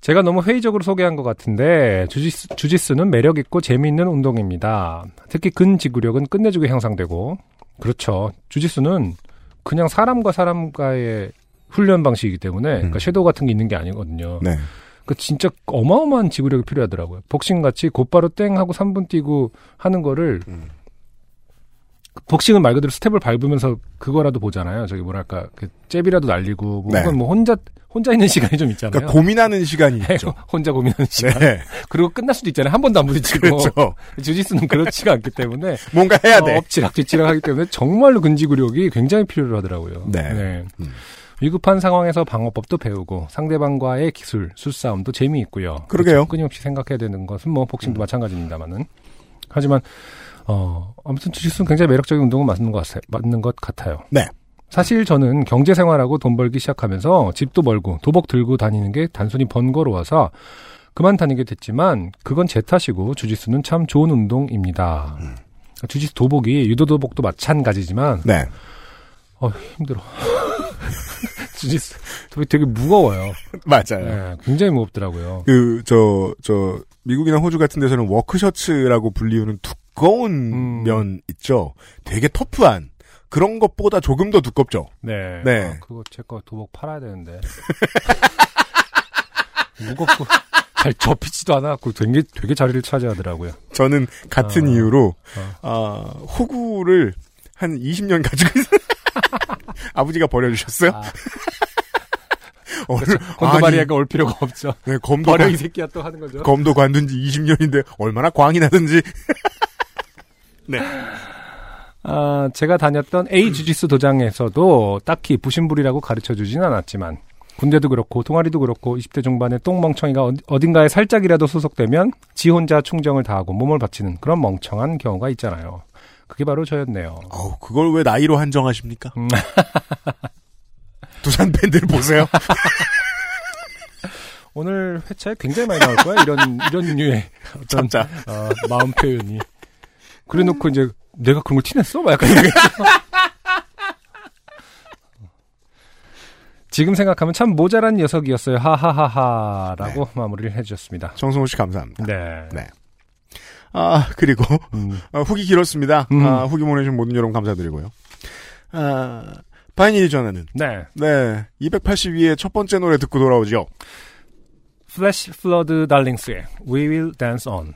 제가 너무 회의적으로 소개한 것 같은데 주짓수, 주짓수는 매력 있고 재미있는 운동입니다. 특히 근지구력은 끝내주게 향상되고 그렇죠. 주짓수는 그냥 사람과 사람과의 훈련 방식이기 때문에 그러니까 음. 섀도우 같은 게 있는 게 아니거든요. 네. 그 진짜 어마어마한 지구력이 필요하더라고요. 복싱 같이 곧바로 땡 하고 3분 뛰고 하는 거를 음. 복싱은 말 그대로 스텝을 밟으면서 그거라도 보잖아요. 저기 뭐랄까 그 잽이라도 날리고 뭐 네. 혹은 뭐 혼자 혼자 있는 시간이 좀 있잖아요. 그러니까 고민하는 시간이 있죠. 혼자 고민하는 시간. 네. 그리고 끝날 수도 있잖아요. 한 번도 안 부딪히고. 그렇죠. 주짓수는 그렇지가 않기 때문에 뭔가 해야 돼. 어, 엎치락 뒤치락 하기 때문에 정말로 근지구력이 굉장히 필요로 하더라고요. 네. 음. 위급한 상황에서 방어법도 배우고 상대방과의 기술, 술싸움도 재미있고요. 그러게요. 끊임없이 생각해야 되는 것은 뭐 복싱도 마찬가지입니다만은. 하지만 어 아무튼 주짓수는 굉장히 매력적인 운동은 맞는 것 같아요. 맞는 것 같아요. 네. 사실 저는 경제 생활하고 돈 벌기 시작하면서 집도 벌고 도복 들고 다니는 게 단순히 번거로워서 그만 다니게 됐지만 그건 제 탓이고 주짓수는 참 좋은 운동입니다. 주짓수 도복이 유도 도복도 마찬가지지만 네. 어 힘들어. 주짓수 되게 무거워요. 맞아요. 네, 굉장히 무겁더라고요. 그, 저, 저, 미국이나 호주 같은 데서는 워크셔츠라고 불리우는 두꺼운 음. 면 있죠? 되게 터프한. 그런 것보다 조금 더 두껍죠? 네. 네. 아, 그거 제 거 도복 팔아야 되는데. 무겁고 잘 접히지도 않아갖고 되게 되게 자리를 차지하더라고요. 저는 같은 어. 이유로, 어. 아, 호구를 한 20년 가지고 있어요. 아버지가 버려주셨어요? 아, 오늘, 콘도마리아가 올 필요가 없죠. 네, 검도, 버려 관, 이 새끼야 또 하는 거죠. 검도 관둔 지 20년인데 얼마나 광이 나든지. 네. 아, 제가 다녔던 A 주짓수 도장에서도 딱히 부심부리라고 가르쳐 주진 않았지만 군대도 그렇고 동아리도 그렇고 20대 중반의 똥멍청이가 어- 어딘가에 살짝이라도 소속되면 지 혼자 충정을 다하고 몸을 바치는 그런 멍청한 경우가 있잖아요. 그게 바로 저였네요. 어우, 그걸 왜 나이로 한정하십니까? 음. 두산 팬들 보세요. 오늘 회차에 굉장히 많이 나올 거야. 이런 이런 류의 어떤. 어, 마음 표현이. 그래놓고 이제 내가 그런 걸 티냈어? 막 약간. 지금 생각하면 참 모자란 녀석이었어요. 하하하하라고 마무리를 해주셨습니다. 정승호 씨 감사합니다. 네. 네. 아, 그리고, 음, 아, 후기 길었습니다. 음. 아, 후기 보내주신 모든 여러분 감사드리고요. 아, 바이닐이 전하는, 네. 네, 282의 첫 번째 노래 듣고 돌아오죠. 플래시 플러드 달링스의 We Will Dance On.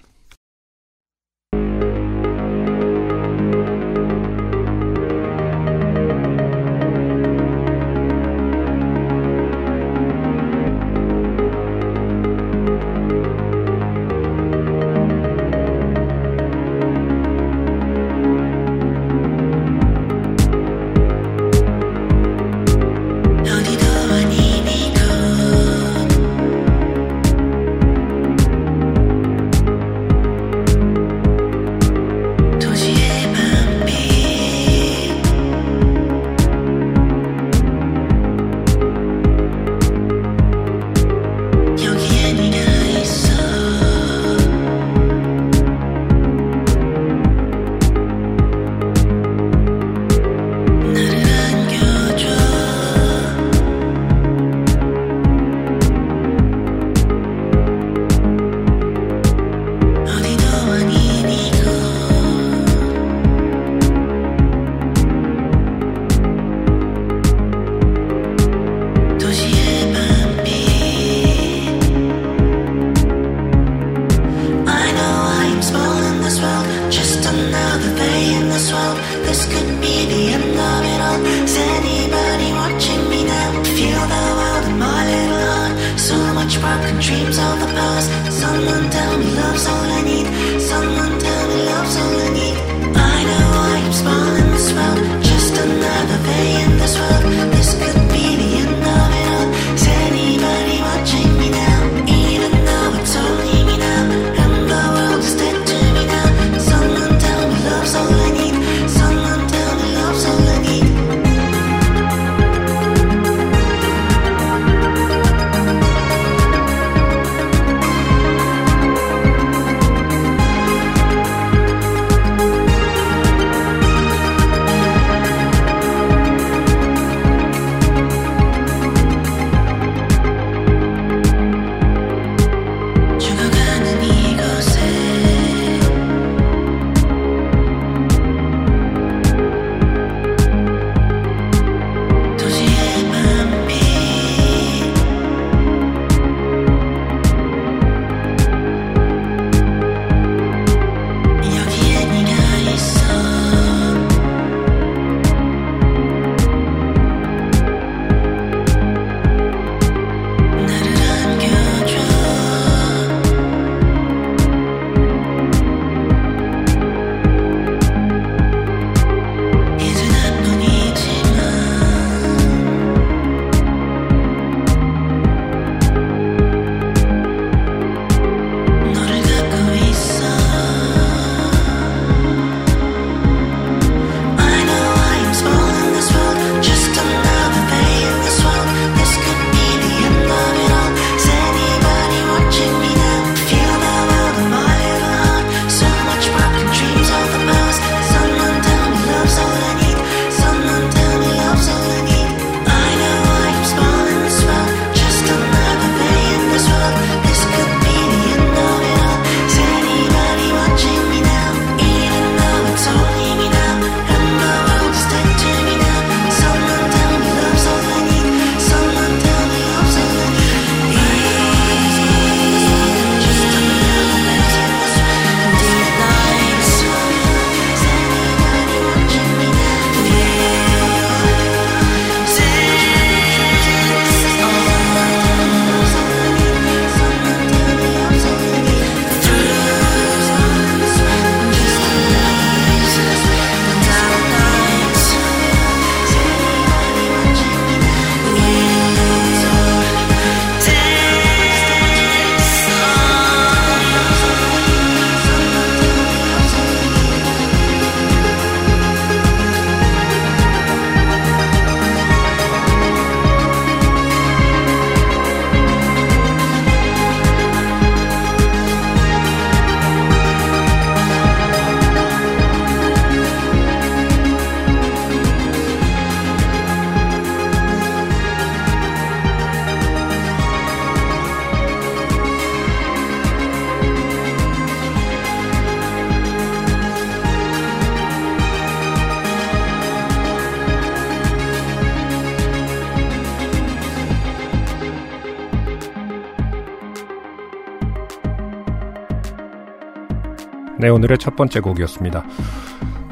네, 오늘의 첫 번째 곡이었습니다.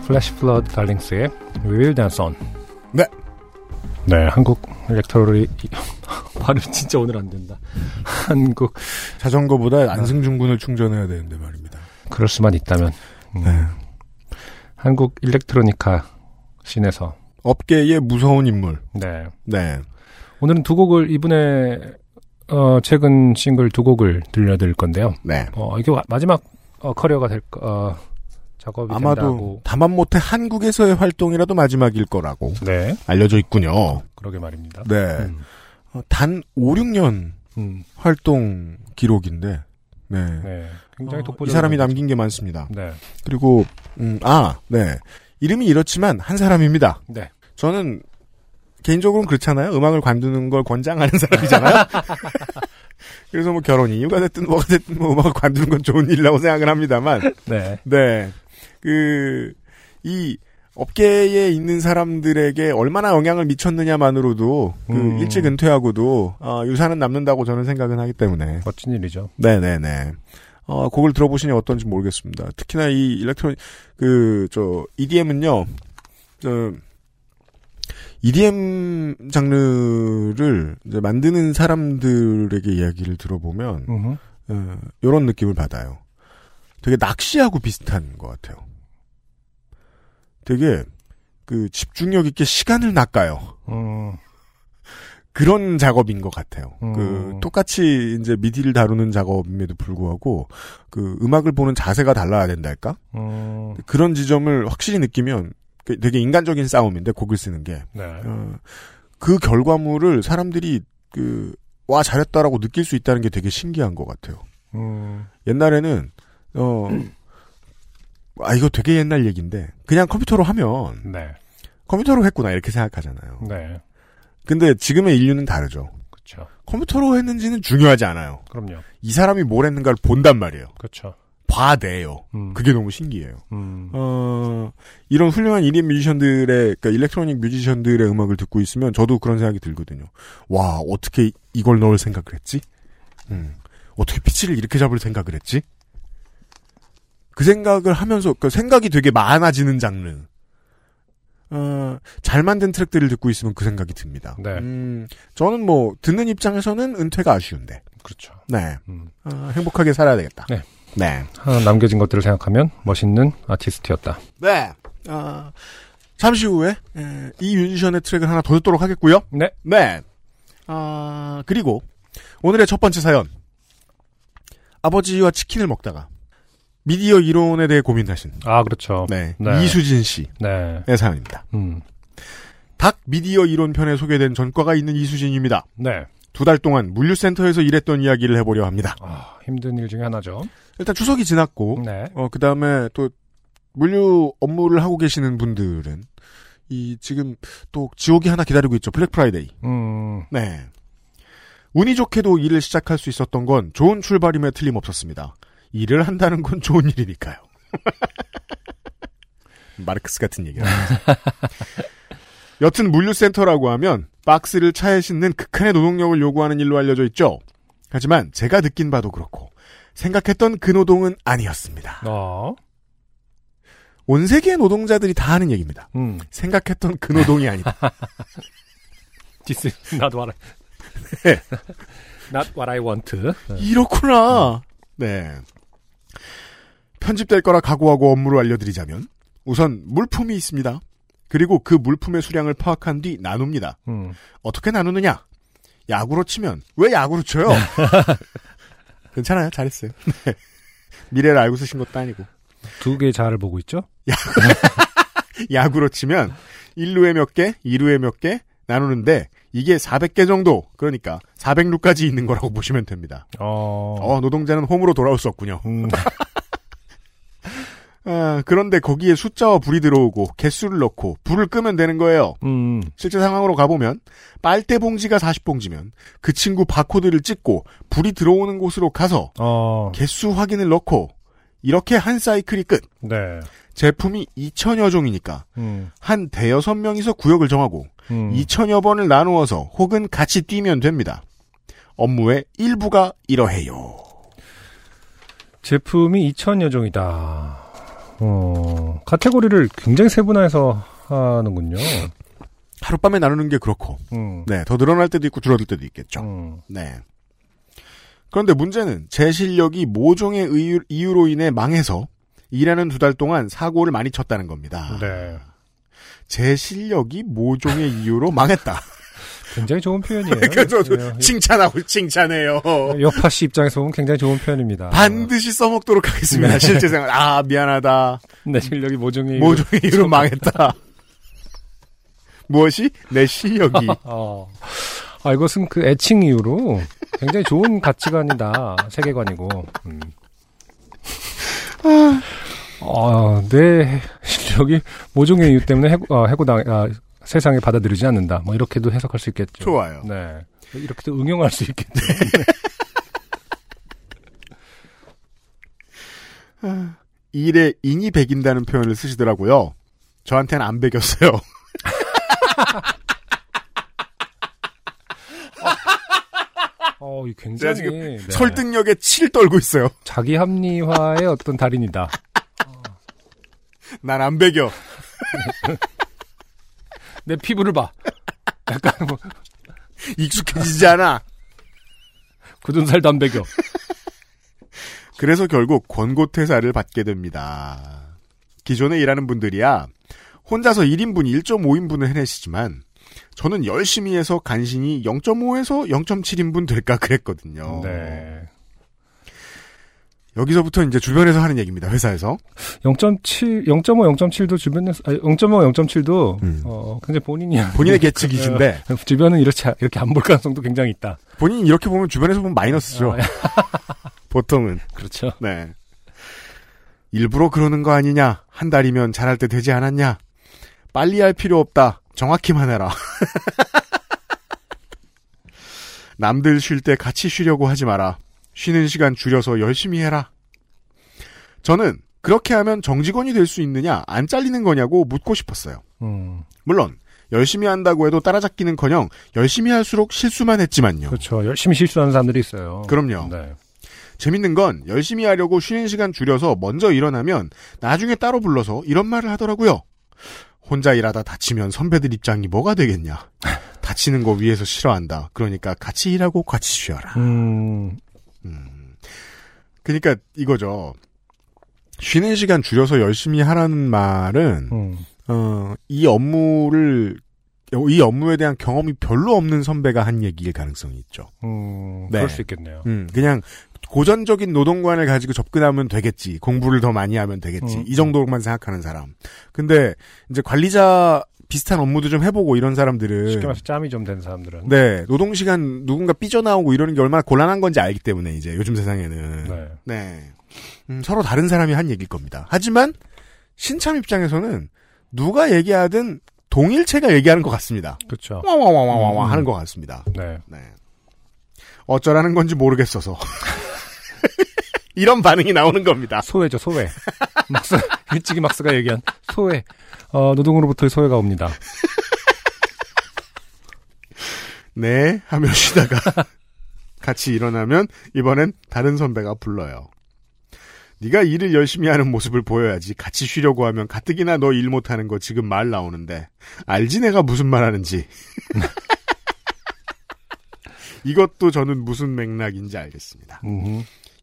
플래시 플러드 달링스의 We Will Dance On. 네. 네, 한국 일렉트로리 발음 진짜 오늘 안 된다. 한국 자전거보다 안승준 군을 충전해야 되는데 말입니다. 그럴 수만 있다면 음, 네. 한국 일렉트로니카 scene에서 업계의 무서운 인물. 네. 네. 오늘은 두 곡을 이분의 어, 최근 싱글 두 곡을 들려드릴 건데요. 네. 어, 이게 와- 마지막 어, 커리어가 될 거- 어, 작업이 아마도 된다고. 다만 못해 한국에서의 활동이라도 마지막일 거라고 네, 알려져 있군요. 그러게 말입니다. 네. 음, 어, 단 5, 6년 음, 활동 기록인데, 네. 네, 굉장히 어, 독보적인 이 사람이. 남긴 게 많습니다. 네, 그리고, 음, 아, 네. 이름이 이렇지만 한 사람입니다. 네, 저는 개인적으로는 그렇잖아요. 음악을 관두는 걸 권장하는 사람이잖아요. 그래서 뭐 결혼이 이유가 됐든 뭐가 됐든 뭐 음악을 관두는 건 좋은 일이라고 생각을 합니다만, 네, 네. 그, 이, 업계에 있는 사람들에게 얼마나 영향을 미쳤느냐만으로도 그 음. 일찍 은퇴하고도 어, 유산은 남는다고 저는 생각은 하기 때문에 멋진 일이죠. 네네네 어, 곡을 들어보시니 어떤지 모르겠습니다. 특히나 이 일렉트로닉 그 저 EDM은요 저 EDM 장르를 만드는 사람들에게 이야기를 들어보면. 어, 이런 느낌을 받아요. 되게 낚시하고 비슷한 것 같아요. 되게 그 집중력 있게 시간을 낚아요. 음, 그런 작업인 것 같아요. 음. 그 똑같이 이제 미디를 다루는 작업임에도 불구하고 그 음악을 보는 자세가 달라야 된달까? 음, 그런 지점을 확실히 느끼면 그 되게 인간적인 싸움인데 곡을 쓰는 게 네. 어, 그 결과물을 사람들이 그 와 잘했다라고 느낄 수 있다는 게 되게 신기한 것 같아요. 음, 옛날에는 어. 아 이거 되게 옛날 얘기인데 그냥 컴퓨터로 하면 네. 컴퓨터로 했구나 이렇게 생각하잖아요. 네. 근데 지금의 인류는 다르죠. 그렇죠. 컴퓨터로 했는지는 중요하지 않아요. 그럼요. 이 사람이 뭘 했는가를 본단 말이에요. 그렇죠. 봐내요. 음, 그게 너무 신기해요. 음, 어, 이런 훌륭한 1인 뮤지션들의, 그러니까 일렉트로닉 뮤지션들의 음악을 듣고 있으면 저도 그런 생각이 들거든요. 와, 어떻게 이걸 넣을 생각을 했지? 음, 어떻게 피치를 이렇게 잡을 생각을 했지? 그 생각을 하면서, 그 생각이 되게 많아지는 장르. 어, 잘 만든 트랙들을 듣고 있으면 그 생각이 듭니다. 네. 음, 저는 뭐, 듣는 입장에서는 은퇴가 아쉬운데. 그렇죠. 네. 음. 어, 행복하게 살아야 되겠다. 네. 네. 하나 남겨진 것들을 생각하면 멋있는 아티스트였다. 네. 아, 잠시 후에 에, 이 뮤지션의 트랙을 하나 더 듣도록 하겠고요. 네. 네. 아, 그리고 오늘의 첫 번째 사연. 아버지와 치킨을 먹다가 미디어 이론에 대해 고민하신 아, 그렇죠. 네. 네. 이수진 씨의 네. 사연입니다. 음, 닭 미디어 이론 편에 소개된 전과가 있는 이수진입니다. 네. 두 달 동안 물류센터에서 일했던 이야기를 해보려 합니다. 아, 힘든 일 중에 하나죠. 일단 추석이 지났고 네. 어, 그 다음에 또, 물류 업무를 하고 계시는 분들은, 이, 지금 또 지옥이 하나 기다리고 있죠. 블랙 프라이데이. 음, 네. 운이 좋게도 일을 시작할 수 있었던 건 좋은 출발임에 틀림없었습니다. 일을 한다는 건 좋은 일이니까요. 마르크스 같은 얘기를 하면서. 여튼 물류센터라고 하면 박스를 차에 싣는 극한의 노동력을 요구하는 일로 알려져 있죠. 하지만 제가 느낀 바도 그렇고 생각했던 그 노동은 아니었습니다. 어, 온 세계의 노동자들이 다 하는 얘기입니다. 음, 생각했던 그 노동이 아니다. this is not what I, 네. not what I want. 네. 이렇구나. 네. 편집될 거라 각오하고 업무를 알려드리자면 우선 물품이 있습니다. 그리고 그 물품의 수량을 파악한 뒤 나눕니다. 음, 어떻게 나누느냐? 야구로 치면 왜 야구로 쳐요? 괜찮아요. 잘했어요. 네. 미래를 알고 쓰신 것도 아니고. 두 개의 자아를 보고 있죠? 야구로 치면 1루에 몇 개, 2루에 몇 개 나누는데 이게 400개 정도 그러니까 400루까지 있는 거라고 보시면 됩니다. 어, 어, 노동자는 홈으로 돌아올 수 없군요. 음, 아, 그런데 거기에 숫자와 불이 들어오고 개수를 넣고 불을 끄면 되는 거예요. 음, 실제 상황으로 가보면 빨대 봉지가 40봉지면 그 친구 바코드를 찍고 불이 들어오는 곳으로 가서 어, 개수 확인을 넣고 이렇게 한 사이클이 끝. 네. 제품이 2천여 종이니까 음, 한 대여섯 명이서 구역을 정하고 음, 2천여 번을 나누어서 혹은 같이 뛰면 됩니다. 업무의 일부가 이러해요. 제품이 2천여 종이다. 어, 카테고리를 굉장히 세분화해서 하는군요. 하룻밤에 나누는 게 그렇고, 음, 네, 더 늘어날 때도 있고 줄어들 때도 있겠죠. 음, 네. 그런데 문제는 제 실력이 모종의 이유, 이유로 인해 망해서 일하는 두 달 동안 사고를 많이 쳤다는 겁니다. 네. 제 실력이 모종의 이유로 망했다. 굉장히 좋은 표현이에요. 저도 네, 칭찬하고 칭찬해요. 여파 씨 입장에서 보면 굉장히 좋은 표현입니다. 반드시 써먹도록 하겠습니다. 네. 실제 생활. 아, 미안하다. 내 실력이 모종이 모종의 이유로 망했다. 무엇이? 내 실력이. 어. 아, 이것은 그 애칭 이유로 굉장히 좋은 가치관이다. 세계관이고. 음. 아, 내 실력이 모종의 이유 때문에 해고, 아, 해고당, 아, 세상에 받아들이지 않는다. 뭐, 이렇게도 해석할 수 있겠죠. 좋아요. 네. 이렇게도 응용할 수 있겠죠. 일에 인이 배긴다는 표현을 쓰시더라고요. 저한테는 안 배겼어요. 어, 이 제가 굉장히. 지금 네. 설득력에 치를 떨고 있어요. 자기 합리화의 어떤 달인이다. 난 안 배겨. 내 피부를 봐. 약간 뭐 익숙해지지 않아. 굳은 살도 안 배겨. 그래서 결국 권고 퇴사를 받게 됩니다. 기존에 일하는 분들이야 혼자서 1인분, 1.5인분을 해내시지만 저는 열심히 해서 간신히 0.5에서 0.7인분 될까 그랬거든요. 네. 여기서부터 이제 주변에서 하는 얘기입니다. 회사에서. 0.7, 0.5, 0.7도 주변에서, 아니, 0.5, 0.7도, 음. 어, 굉장히 본인이. 본인의 계측이신데 어, 주변은 이렇게, 이렇게 안 볼 가능성도 굉장히 있다. 본인이 이렇게 보면 주변에서 보면 마이너스죠. 어, 보통은. 그렇죠. 네. 일부러 그러는 거 아니냐? 한 달이면 잘할 때 되지 않았냐? 빨리 할 필요 없다. 정확히만 해라. 남들 쉴 때 같이 쉬려고 하지 마라. 쉬는 시간 줄여서 열심히 해라. 저는 그렇게 하면 정직원이 될 수 있느냐, 안 잘리는 거냐고 묻고 싶었어요. 음, 물론 열심히 한다고 해도 따라잡기는커녕 열심히 할수록 실수만 했지만요. 그렇죠. 열심히 실수하는 사람들이 있어요. 그럼요. 네. 재밌는 건 열심히 하려고 쉬는 시간 줄여서 먼저 일어나면 나중에 따로 불러서 이런 말을 하더라고요. 혼자 일하다 다치면 선배들 입장이 뭐가 되겠냐. 다치는 거 위에서 싫어한다. 그러니까 같이 일하고 같이 쉬어라. 음, 음. 그러니까 이거죠. 쉬는 시간 줄여서 열심히 하라는 말은 음, 어, 이 업무를 이 업무에 대한 경험이 별로 없는 선배가 한 얘기일 가능성이 있죠. 음, 네. 그럴 수 있겠네요. 음, 그냥 고전적인 노동관을 가지고 접근하면 되겠지. 공부를 더 많이 하면 되겠지. 음. 이 정도로만 생각하는 사람. 근데 이제 관리자 비슷한 업무도 좀 해보고 이런 사람들은 쉽게 말해서 짬이 좀 된 사람들은. 네 노동 시간 누군가 삐져나오고 이러는 게 얼마나 곤란한 건지 알기 때문에 이제 요즘 세상에는 네. 네 음, 서로 다른 사람이 한 얘기일 겁니다. 하지만 신참 입장에서는 누가 얘기하든 동일체가 얘기하는 것 같습니다. 그렇죠. 와와와와와 음. 하는 것 같습니다. 네. 네. 어쩌라는 건지 모르겠어서. 이런 반응이 나오는 겁니다. 소외죠, 소외. 막스, 일찍이 막스가 얘기한 소외. 어, 노동으로부터의 소외가 옵니다. 네, 하며 쉬다가 같이 일어나면 이번엔 다른 선배가 불러요. 네가 일을 열심히 하는 모습을 보여야지 같이 쉬려고 하면 가뜩이나 너 일 못하는 거 지금 말 나오는데 알지 내가 무슨 말 하는지 이것도 저는 무슨 맥락인지 알겠습니다.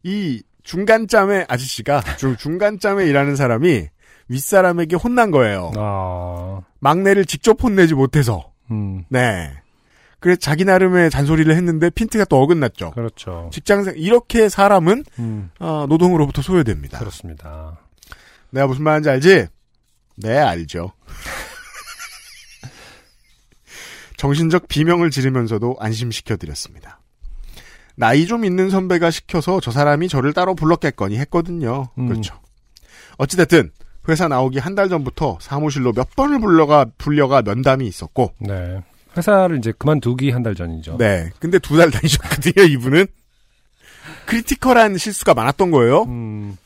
이 중간짬의 아저씨가 중, 중간짬에 일하는 사람이 윗사람에게 혼난 거예요. 아, 막내를 직접 혼내지 못해서. 음, 네. 그래 자기 나름의 잔소리를 했는데 핀트가 또 어긋났죠. 그렇죠. 직장생 이렇게 사람은 음, 어, 노동으로부터 소외됩니다. 그렇습니다. 내가 무슨 말인지 알지? 네 알죠. 정신적 비명을 지르면서도 안심시켜 드렸습니다. 나이 좀 있는 선배가 시켜서 저 사람이 저를 따로 불렀겠거니 했거든요. 음. 그렇죠. 어찌됐든 회사 나오기 한 달 전부터 사무실로 몇 번을 불러가 불려가 면담이 있었고, 네. 회사를 이제 그만두기 한 달 전이죠. 네. 근데 두 달 다니셨거든요. 이분은 크리티컬한 실수가 많았던 거예요. 음,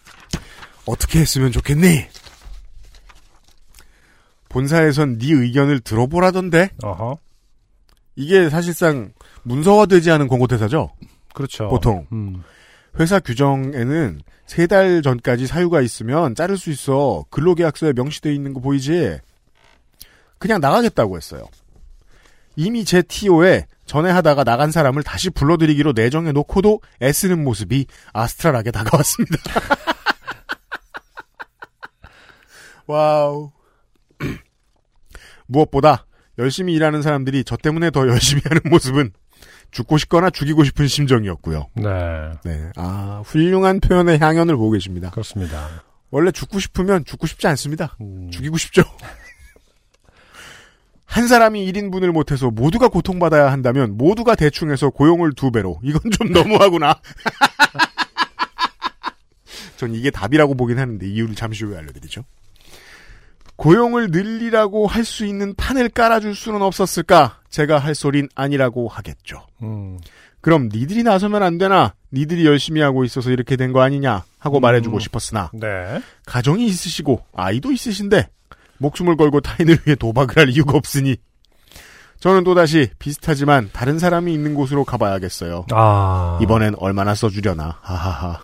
어떻게 했으면 좋겠니? 본사에선 네 의견을 들어보라던데 어허. 이게 사실상 문서화되지 않은 권고대사죠. 그렇죠. 보통. 음, 회사 규정에는 세 달 전까지 사유가 있으면 자를 수 있어. 근로계약서에 명시되어 있는 거 보이지? 그냥 나가겠다고 했어요. 이미 제 TO에 전에 하다가 나간 사람을 다시 불러들이기로 내정해 놓고도 애쓰는 모습이 아스트랄하게 다가왔습니다. 와우. 무엇보다 열심히 일하는 사람들이 저 때문에 더 열심히 하는 모습은 죽고 싶거나 죽이고 싶은 심정이었고요. 네. 네. 아, 훌륭한 표현의 향연을 보고 계십니다. 그렇습니다. 원래 죽고 싶으면 죽고 싶지 않습니다. 음, 죽이고 싶죠. 한 사람이 1인분을 못해서 모두가 고통받아야 한다면 모두가 대충해서 고용을 두 배로. 이건 좀 너무하구나. 전 이게 답이라고 보긴 하는데 이유를 잠시 후에 알려드리죠. 고용을 늘리라고 할 수 있는 판을 깔아줄 수는 없었을까? 제가 할 소린 아니라고 하겠죠. 음, 그럼 니들이 나서면 안 되나? 니들이 열심히 하고 있어서 이렇게 된 거 아니냐? 하고 음. 말해주고 싶었으나 네. 가정이 있으시고 아이도 있으신데 목숨을 걸고 타인을 위해 도박을 할 이유가 없으니 저는 또다시 비슷하지만 다른 사람이 있는 곳으로 가봐야겠어요. 아. 이번엔 얼마나 써주려나. 하하하.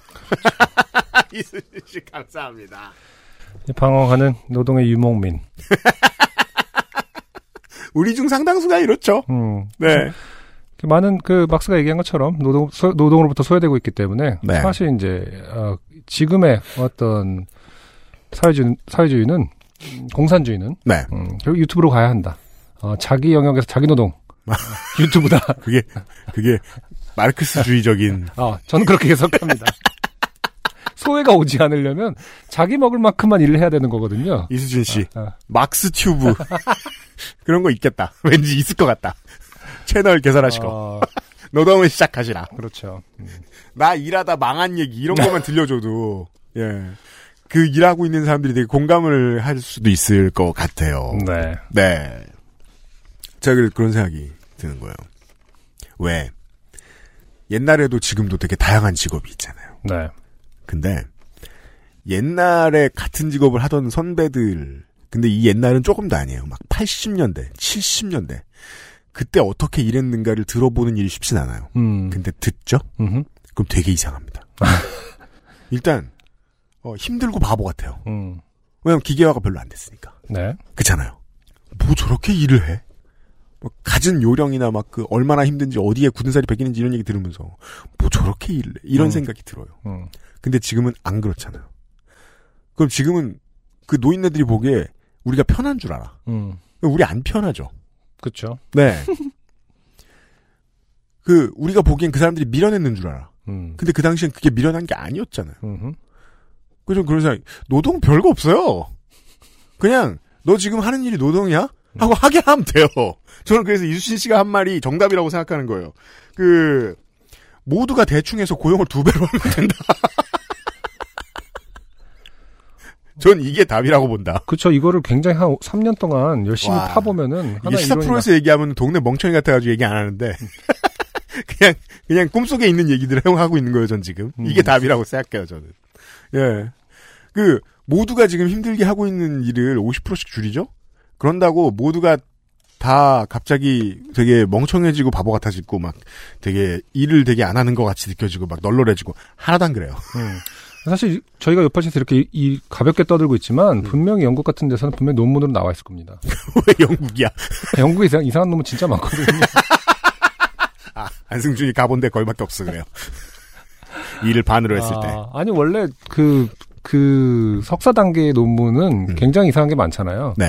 이수진 씨 감사합니다. 방황하는 노동의 유목민. 우리 중 상당수가 이렇죠. 음. 네. 많은 그 막스가 얘기한 것처럼 노동 소- 노동으로부터 소외되고 있기 때문에 네. 사실 이제 어, 지금의 어떤 사회주의 사회주의는 음, 공산주의는 네. 음, 결국 유튜브로 가야 한다. 어, 자기 영역에서 자기 노동 어, 유튜브다. 그게 그게 마르크스주의적인 어, 저는 그렇게 해석합니다. 소외가 오지 않으려면 자기 먹을 만큼만 일을 해야 되는 거거든요. 이수진 씨 아, 막스 튜브 그런 거 있겠다. 왠지 있을 것 같다. 채널 개설하시고 어, 노동을 시작하시라. 그렇죠. 음. 나 일하다 망한 얘기 이런 것만 들려줘도 예. 그 일하고 있는 사람들이 되게 공감을 할 수도 있을 것 같아요. 네. 네. 제가 그- 그런 생각이 드는 거예요. 왜? 옛날에도 지금도 되게 다양한 직업이 있잖아요. 네. 근데 옛날에 같은 직업을 하던 선배들 근데 이 옛날은 조금 더 아니에요. 막 80년대, 70년대 그때 어떻게 일했는가를 들어보는 일이 쉽진 않아요. 음. 근데 듣죠? 음흠. 그럼 되게 이상합니다. 일단 어, 힘들고 바보 같아요. 음. 왜냐면 기계화가 별로 안 됐으니까. 네. 그렇잖아요. 뭐 저렇게 일을 해? 뭐 갖은 요령이나 막 그 얼마나 힘든지 어디에 굳은 살이 베기는지 이런 얘기 들으면서 뭐 저렇게 해? 이런 음. 생각이 들어요. 음. 근데 지금은 안 그렇잖아요. 그럼 지금은 그 노인네들이 보기에 우리가 편한 줄 알아. 음. 우리 안 편하죠. 그렇죠. 네. 그 우리가 보기엔 그 사람들이 밀어냈는 줄 알아. 음. 근데 그 당시엔 그게 밀어난 게 아니었잖아요. 그래서 그런 생각, 노동 별거 없어요. 그냥, 너 지금 하는 일이 노동이야? 하고 하게 하면 돼요. 저는 그래서 이수신 씨가 한 말이 정답이라고 생각하는 거예요. 그, 모두가 대충 해서 고용을 두 배로 하면 된다. 전 이게 답이라고 본다. 그쵸. 이거를 굉장히 한 3년 동안 열심히 와. 파보면은 이게 하나 시사 프로에서 얘기하면 동네 멍청이 같아가지고 얘기 안 하는데, 그냥, 그냥 꿈속에 있는 얘기들을 하고 있는 거예요, 전 지금. 이게 음. 답이라고 생각해요, 저는. 예. 그, 모두가 지금 힘들게 하고 있는 일을 50%씩 줄이죠? 그런다고 모두가 다 갑자기 되게 멍청해지고 바보 같아지고 막 되게 일을 되게 안 하는 것 같이 느껴지고 막 널널해지고 하나도 안 그래요. 음. 사실 저희가 옆에서 이렇게 이, 이 가볍게 떠들고 있지만 음. 분명히 영국 같은 데서는 분명히 논문으로 나와 있을 겁니다. 왜 영국이야? 영국에 이상, 이상한 논문 진짜 많거든요. 아, 안승준이 가본 데 거기밖에 없어 그래요. 일을 반으로 했을 때. 아, 아니 원래 그, 그 석사 단계의 논문은 음. 굉장히 이상한 게 많잖아요. 네.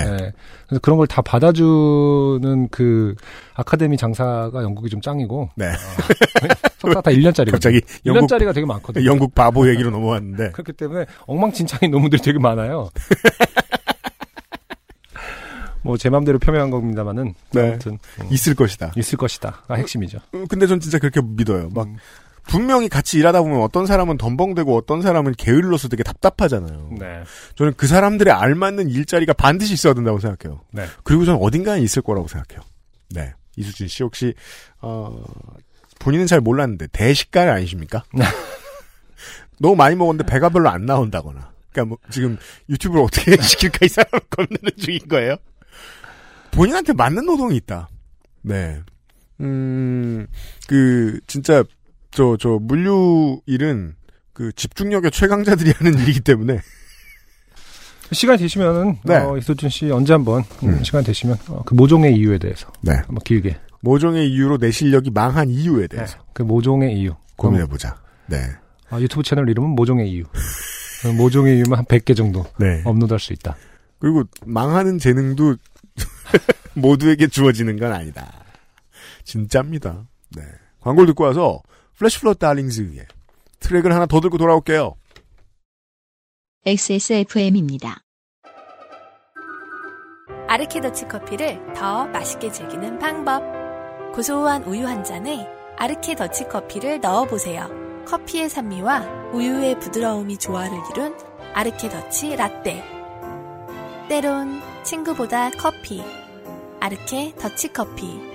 그래서 그런 걸 다 받아주는 그 아카데미 장사가 영국이 좀 짱이고 네. 석사 다 1년짜리. 갑자기 영국, 1년짜리가 되게 많거든요. 영국 바보 얘기로 넘어왔는데. 그렇기 때문에 엉망진창인 논문들이 되게 많아요. 뭐제 맘대로 표명한 겁니다만은 네. 아무튼 음, 있을 것이다. 있을 것이다 가 핵심이죠. 음, 근데 전 진짜 그렇게 믿어요. 막 음. 분명히 같이 일하다 보면 어떤 사람은 덤벙대고 어떤 사람은 게을러서 되게 답답하잖아요. 네. 저는 그 사람들의 알맞는 일자리가 반드시 있어야 된다고 생각해요. 네. 그리고 저는 어딘가에 있을 거라고 생각해요. 네. 이수진 씨 혹시 어 본인은 잘 몰랐는데 대식가 아니십니까? 너무 많이 먹었는데 배가 별로 안 나온다거나. 그러니까 뭐 지금 유튜브를 어떻게 시킬까 이 사람을 겁내는 중인 거예요. 본인한테 맞는 노동이 있다. 네. 음, 그, 진짜, 저, 저, 물류 일은, 그, 집중력의 최강자들이 하는 일이기 때문에, 시간 되시면은 네. 어, 이소준 씨 언제 한번 음, 음. 시간 되시면 어, 그 모종의 이유에 대해서 네. 한번 길게 모종의 이유로 내 실력이 망한 이유에 대해서 그 모종의 이유 고민해보자. 네. 아, 유튜브 채널 이름은 모종의 이유. 그 모종의 이유만 한 100개 정도 네. 업로드할 수 있다. 그리고 망하는 재능도 모두에게 주어지는 건 아니다. 진짜입니다. 네. 광고를 듣고 와서 플래시 플러드 달링즈의 트랙을 하나 더 듣고 돌아올게요. XSFM입니다. 아르케더치 커피를 더 맛있게 즐기는 방법. 고소한 우유 한 잔에 아르케더치 커피를 넣어보세요. 커피의 산미와 우유의 부드러움이 조화를 이룬 아르케더치 라떼. 때론 친구보다 커피. 아르케 더치 커피.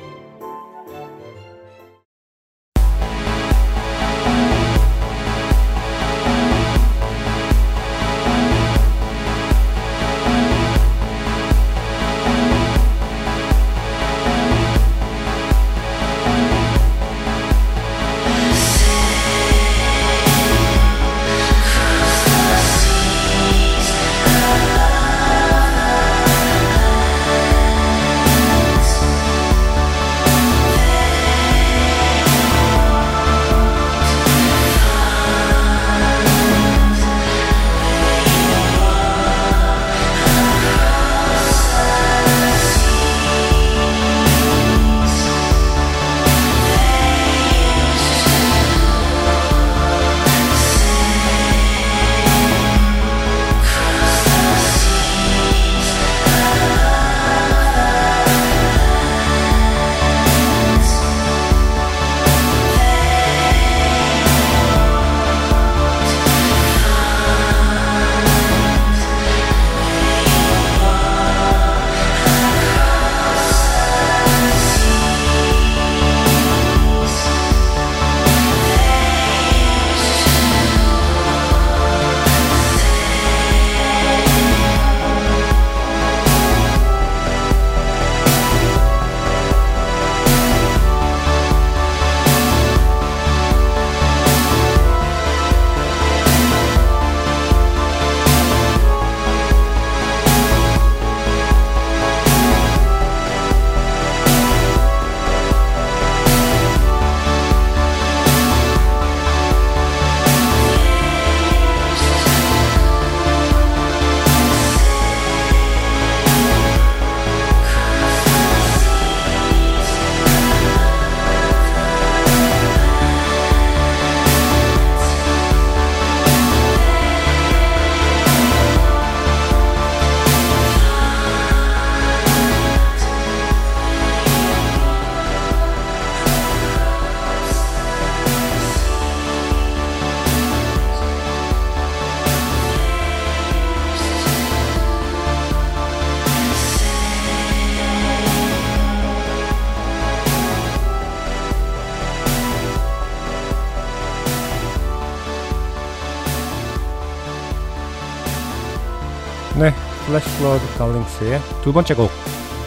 플래시 플러드 달링스의 두 번째 곡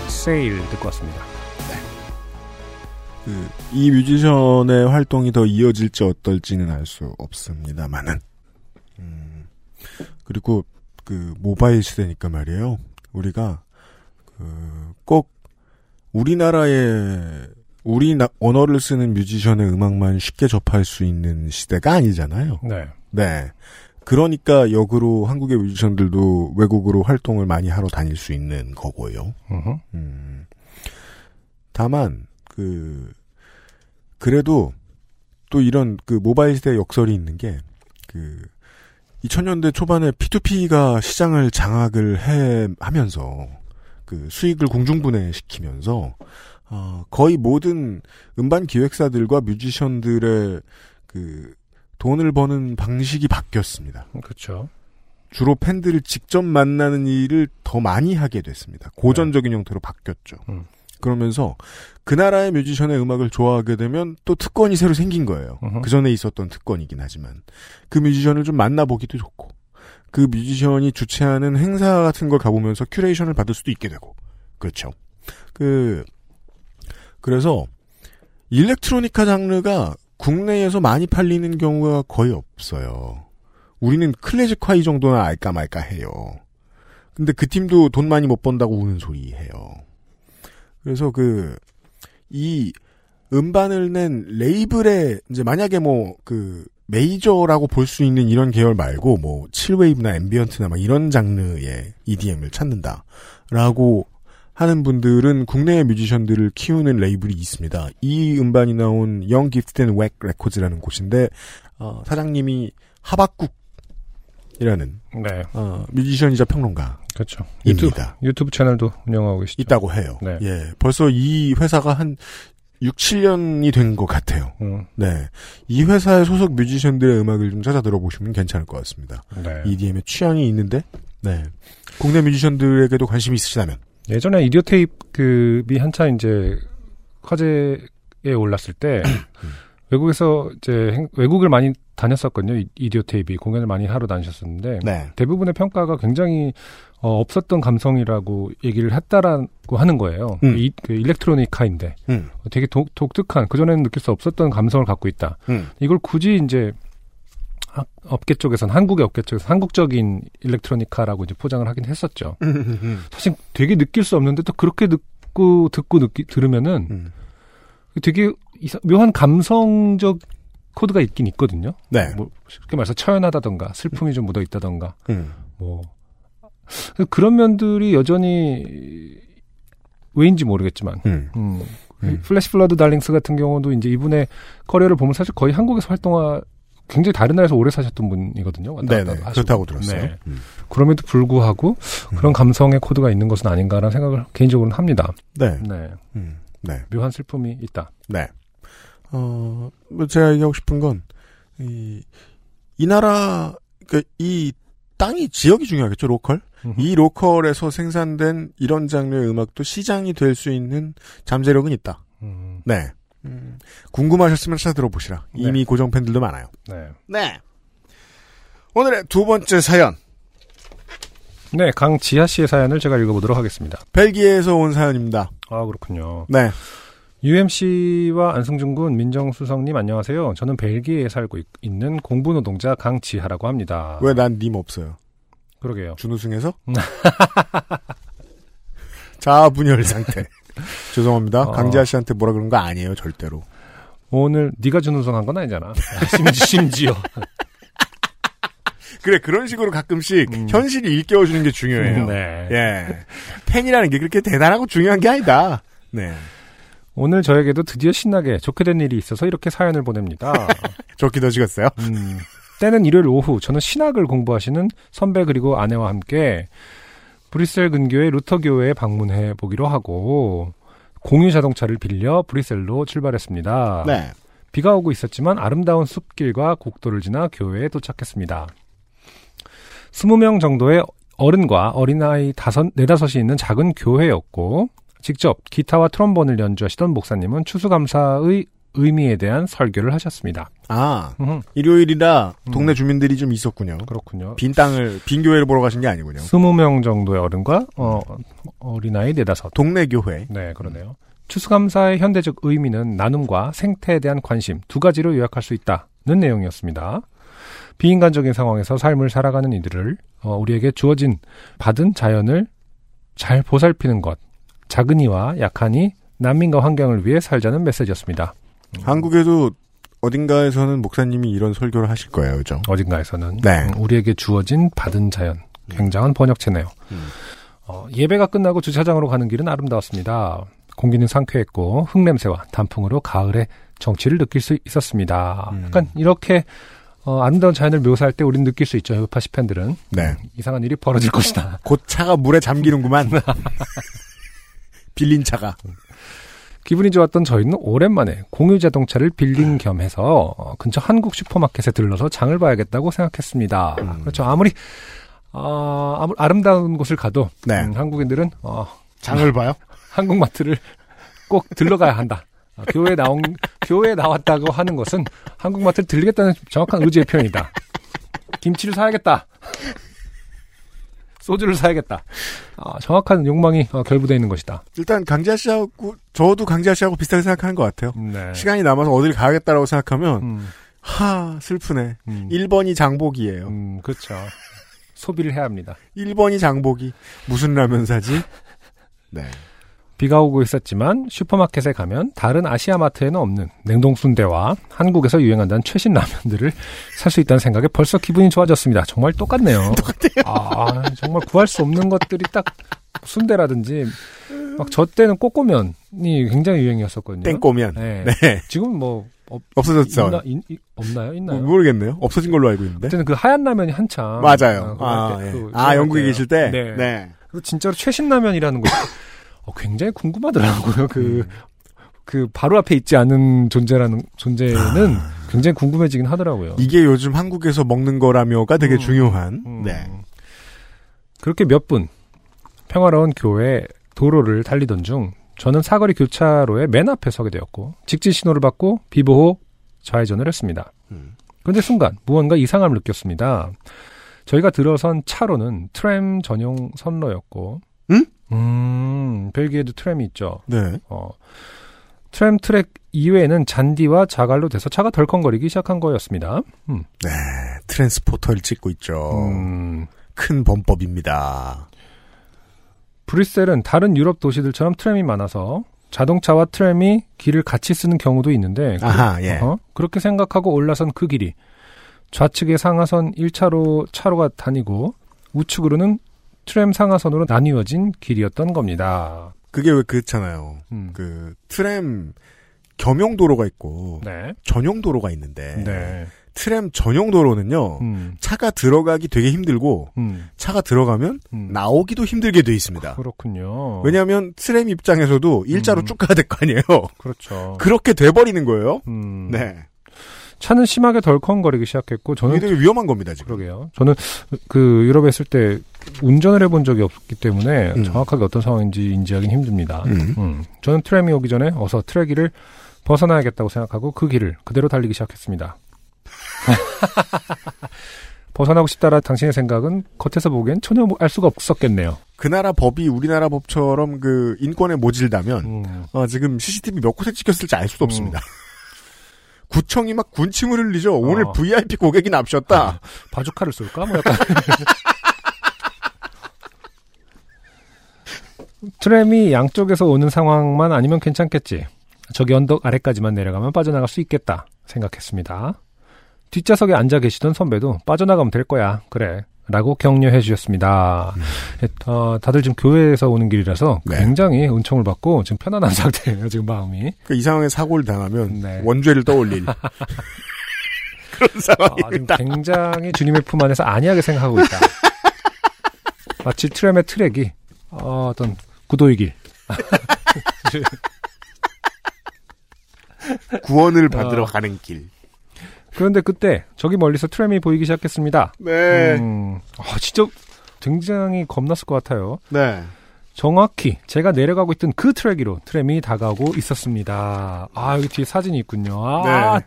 세일 듣고 왔습니다. 그, 이 뮤지션의 활동이 더 이어질지 어떨지는 알 수 없습니다만은. 음, 그리고 그 모바일 시대니까 말이에요. 우리가 그, 꼭 우리나라의 우리 나- 언어를 쓰는 뮤지션의 음악만 쉽게 접할 수 있는 시대가 아니잖아요. 네. 네. 그러니까 역으로 한국의 뮤지션들도 외국으로 활동을 많이 하러 다닐 수 있는 거고요. 음. 다만 그 그래도 또 이런 그 모바일 시대 역설이 있는 게 그 2000년대 초반에 P2P가 시장을 장악을 해 하면서 그 수익을 공중분해 시키면서 어, 거의 모든 음반 기획사들과 뮤지션들의 그 돈을 버는 방식이 바뀌었습니다. 그렇죠. 주로 팬들을 직접 만나는 일을 더 많이 하게 됐습니다. 고전적인 형태로 바뀌었죠. 음. 그러면서 그 나라의 뮤지션의 음악을 좋아하게 되면 또 특권이 새로 생긴 거예요. 그 전에 있었던 특권이긴 하지만 그 뮤지션을 좀 만나보기도 좋고 그 뮤지션이 주최하는 행사 같은 걸 가보면서 큐레이션을 받을 수도 있게 되고 그렇죠. 그 그래서 일렉트로니카 장르가 국내에서 많이 팔리는 경우가 거의 없어요. 우리는 클래지콰이 이 정도나 알까 말까 해요. 근데 그 팀도 돈 많이 못 번다고 우는 소리 해요. 그래서 그, 이 음반을 낸 레이블에, 이제 만약에 뭐, 그, 메이저라고 볼 수 있는 이런 계열 말고, 뭐, chillwave나 ambient나 막 이런 장르의 EDM을 찾는다. 라고 하는 분들은 국내의 뮤지션들을 키우는 레이블이 있습니다. 이 음반이 나온 Young Gifted and Wack Records라는 곳인데, 어, 사장님이 하박국이라는, 네. 어, 뮤지션이자 평론가. 그렇죠. 유튜브, 입니다. 유튜브 채널도 운영하고 계시죠. 있다고 해요. 네. 예. 벌써 이 회사가 한 6, 7년이 된 것 같아요. 음, 네. 이 회사의 소속 뮤지션들의 음악을 좀 찾아 들어보시면 괜찮을 것 같습니다. 네. EDM의 취향이 있는데, 네. 국내 뮤지션들에게도 관심이 있으시다면, 예전에 이디오 테이프이 한참 이제 화제에 올랐을 때 외국에서 이제 행- 외국을 많이 다녔었거든요. 이- 이디오 테이프 공연을 많이 하러 다니셨었는데 네. 대부분의 평가가 굉장히 어, 없었던 감성이라고 얘기를 했다라고 하는 거예요. 음. 이, 그 일렉트로니카인데 음, 되게 독, 독특한 그전에는 느낄 수 없었던 감성을 갖고 있다. 음, 이걸 굳이 이제 학- 업계 쪽에서는 한국의 업계 쪽에서 한국적인 일렉트로니카라고 이제 포장을 하긴 했었죠. 음, 사실 되게 느낄 수 없는데 또 그렇게 듣고 듣고 느끼, 들으면은 음. 되게 이상- 묘한 감성적 코드가 있긴 있거든요. 네. 뭐 쉽게 말해서 처연하다던가 슬픔이 좀 묻어 있다던가 음, 뭐 그런 면들이 여전히 왜인지 모르겠지만 음. 음, 음. 플래시 플러드 달링스 같은 경우도 이제 이분의 커리어를 보면 사실 거의 한국에서 활동하 굉장히 다른 나라에서 오래 사셨던 분이거든요. 하시고. 그렇다고 들었어요. 네. 음. 그럼에도 불구하고 그런 감성의 코드가 있는 것은 아닌가라는 생각을 개인적으로는 합니다. 네. 네. 음, 네. 묘한 슬픔이 있다. 네. 어, 뭐 제가 얘기하고 싶은 건, 이, 이 나라, 그, 이 땅이 지역이 중요하겠죠, 로컬? 이 로컬에서 생산된 이런 장르의 음악도 시장이 될 수 있는 잠재력은 있다. 음, 네. 음, 궁금하셨으면 찾아 들어보시라. 네. 이미 고정 팬들도 많아요. 네. 네. 오늘의 두 번째 사연. 네, 강지하 씨의 사연을 제가 읽어보도록 하겠습니다. 벨기에에서 온 사연입니다. 아, 그렇군요. 네. UMC와 안승준 군, 민정수석님 안녕하세요. 저는 벨기에에 살고 있, 는 공부노동자 강지하라고 합니다. 왜 난 님 없어요? 그러게요. 준우승에서? 자분열 상태. 죄송합니다. 어. 강지아 씨한테 뭐라 그런 거 아니에요, 절대로. 오늘 네가 준우승한 건 아니잖아. 심지, 심지어. 그래, 그런 식으로 가끔씩 음. 현실이 일깨워주는 게 중요해요. 네. 예. 팬이라는 게 그렇게 대단하고 중요한 게 아니다. 네. 오늘 저에게도 드디어 신나게 좋게 된 일이 있어서 이렇게 사연을 보냅니다. 좋게 더지겠어요 음, 때는 일요일 오후 저는 신학을 공부하시는 선배 그리고 아내와 함께 브뤼셀 근교의 루터 교회에 방문해 보기로 하고 공유 자동차를 빌려 브뤼셀로 출발했습니다. 네. 비가 오고 있었지만 아름다운 숲길과 국도를 지나 교회에 도착했습니다. 20명 정도의 어른과 어린아이 다섯, 네다섯이 있는 작은 교회였고, 직접 기타와 트럼본을 연주하시던 목사님은 추수감사의 의미에 대한 설교를 하셨습니다. 아, 음, 일요일이라 음. 동네 주민들이 좀 있었군요. 그렇군요. 빈 땅을, 빈 교회를 보러 가신 게 아니군요. 20명 정도의 어른과 어, 어린아이 네다섯. 동네 교회. 네, 그러네요. 추수감사의 현대적 의미는 나눔과 생태에 대한 관심 두 가지로 요약할 수 있다는 내용이었습니다. 비인간적인 상황에서 삶을 살아가는 이들을 어, 우리에게 주어진 받은 자연을 잘 보살피는 것, 작은 이와 약하니 난민과 환경을 위해 살자는 메시지였습니다. 한국에도 어딘가에서는 목사님이 이런 설교를 하실 거예요, 그죠? 어딘가에서는 네. 음, 우리에게 주어진 받은 자연, 굉장한 번역체네요. 음. 어, 예배가 끝나고 주차장으로 가는 길은 아름다웠습니다. 공기는 상쾌했고 흙냄새와 단풍으로 가을의 정취를 느낄 수 있었습니다. 음. 약간 이렇게 어, 아름다운 자연을 묘사할 때 우리는 느낄 수 있죠. 요파시 팬들은 네. 이상한 일이 벌어질 것이다. 곧 차가 물에 잠기는구만. 빌린 차가. 기분이 좋았던 저희는 오랜만에 공유 자동차를 빌린 겸 해서 어, 근처 한국 슈퍼마켓에 들러서 장을 봐야겠다고 생각했습니다. 음. 그렇죠. 아무리 어, 아무- 아름다운 곳을 가도 네. 음, 한국인들은 어, 장을 봐요? 한국 마트를 꼭 들러가야 한다. 아, 교회 나온 교회에 나왔다고 하는 것은 한국 마트를 들리겠다는 정확한 의지의 표현이다. 김치를 사야겠다. 소주를 사야겠다. 아, 정확한 욕망이 어, 결부되어 있는 것이다. 일단 강지아 씨하고 저도 강지아 씨하고 비슷하게 생각하는 것 같아요. 네. 시간이 남아서 어딜 가야겠다라고 생각하면 음, 하 슬프네. 음, 1번이 장복이에요. 음, 그렇죠. 소비를 해야 합니다. 1번이 장복이 무슨 라면 사지? 네. 비가 오고 있었지만 슈퍼마켓에 가면 다른 아시아 마트에는 없는 냉동 순대와 한국에서 유행한다는 최신 라면들을 살 수 있다는 생각에 벌써 기분이 좋아졌습니다. 정말 똑같네요. 똑같아요. 아, 정말 구할 수 없는 것들이 딱 순대라든지 막 저 때는 꼬꼬면이 굉장히 유행이었었거든요. 땡꼬면. 네. 네. 지금 뭐 없, 없어졌죠. 있나, 있, 있- 없나요? 있나요? 모르겠네요. 없어진 걸로 알고 있는데. 그때는 그 하얀 라면이 한참 맞아요. 아, 할 때, 예. 그 아, 영국에 계실 때? 네. 네. 그리고 진짜로 최신 라면이라는 거 어, 굉장히 궁금하더라고요. 그, 음. 그 바로 앞에 있지 않은 존재라는 존재는 굉장히 궁금해지긴 하더라고요. 아. 이게 요즘 한국에서 먹는 거라며가 되게 음. 중요한. 음. 네. 그렇게 몇 분 평화로운 교외 도로를 달리던 중 저는 사거리 교차로의 맨 앞에 서게 되었고 직진 신호를 받고 비보호 좌회전을 했습니다. 음. 그런데 순간 무언가 이상함을 느꼈습니다. 저희가 들어선 차로는 트램 전용 선로였고, 응? 음, 벨기에도 트램이 있죠. 네. 어, 트램 트랙 이외에는 잔디와 자갈로 돼서 차가 덜컹거리기 시작한 거였습니다. 음, 네. 트랜스포터를 찍고 있죠. 음, 큰 범법입니다. 브뤼셀은 다른 유럽 도시들처럼 트램이 많아서 자동차와 트램이 길을 같이 쓰는 경우도 있는데 아하, 예. 어? 그렇게 생각하고 올라선 그 길이 좌측에 상하선 1차로 차로가 다니고 우측으로는 트램 상하선으로 나뉘어진 길이었던 겁니다. 그게 왜 그렇잖아요. 음. 그 트램 겸용 도로가 있고 네. 전용 도로가 있는데 네. 트램 전용 도로는요. 음. 차가 들어가기 되게 힘들고 음. 차가 들어가면 음. 나오기도 힘들게 돼 있습니다. 그렇군요. 왜냐하면 트램 입장에서도 일자로 음. 쭉 가야 될 거 아니에요. 그렇죠. 그렇게 돼 버리는 거예요. 음. 네. 차는 심하게 덜컹거리기 시작했고 저는 되게 위험한 겁니다, 지금. 그러게요. 저는 그 유럽에 있을 때 운전을 해본 적이 없기 때문에 음. 정확하게 어떤 상황인지 인지하기는 힘듭니다. 음. 음. 저는 트램이 오기 전에 어서 트랙 길을 벗어나야겠다고 생각하고 그 길을 그대로 달리기 시작했습니다. 벗어나고 싶다라 당신의 생각은 겉에서 보기엔 전혀 알 수가 없었겠네요. 그 나라 법이 우리나라 법처럼 그 인권에 모질다면 음. 어, 지금 CCTV 몇 곳에 찍혔을지 알 수도 없습니다. 구청이 막 군침을 흘리죠. 오늘 어. VIP 고객이 납셨다. 아, 바주카를 쏠까? 뭐 약간. 트램이 양쪽에서 오는 상황만 아니면 괜찮겠지. 저기 언덕 아래까지만 내려가면 빠져나갈 수 있겠다 생각했습니다. 뒷좌석에 앉아 계시던 선배도 빠져나가면 될 거야. 그래. 라고 격려해 주셨습니다. 어, 다들 지금 교회에서 오는 길이라서 네. 굉장히 은총을 받고 지금 편안한 상태예요. 지금 마음이. 그이 상황에 사고를 당하면 네. 원죄를 떠올릴 그런 아, 상황입니다. 굉장히 주님의 품 안에서 안이하게 생각하고 있다. 마치 트램의 트랙이 어, 어떤 구도의 길. 구원을 받으러 어. 가는 길. 그런데 그때 저기 멀리서 트램이 보이기 시작했습니다. 네. 음, 아, 진짜 굉장히 겁났을 것 같아요. 네. 정확히 제가 내려가고 있던 그 트랙 위로 트램이 다가오고 있었습니다. 아, 여기 뒤에 사진이 있군요. 아, 네.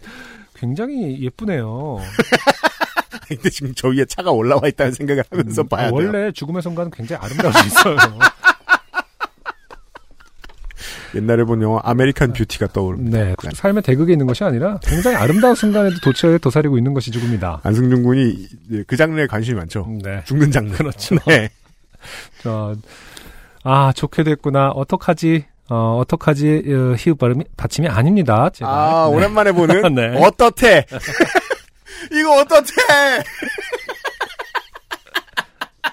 굉장히 예쁘네요. 근데 지금 저 위에 차가 올라와 있다는 생각을 하면서 봐야 아, 돼요. 원래 죽음의 순간은 굉장히 아름다울 수 있어요. 옛날에 본 영화 아메리칸 뷰티가 떠오릅니다. 네. 삶의 대극에 있는 것이 아니라 굉장히 아름다운 순간에도 도처에 도사리고 있는 것이 죽음이다. 안승준 군이 그 장르에 관심이 많죠. 네. 죽는 장르. 그렇죠. 네. 저, 아, 좋게 됐구나. 어떡하지? 어, 어떡하지? 어, 히읗 발음이, 받침이 아닙니다. 제가. 아, 네. 오랜만에 보는 네. 어떻대? 이거 어떻대?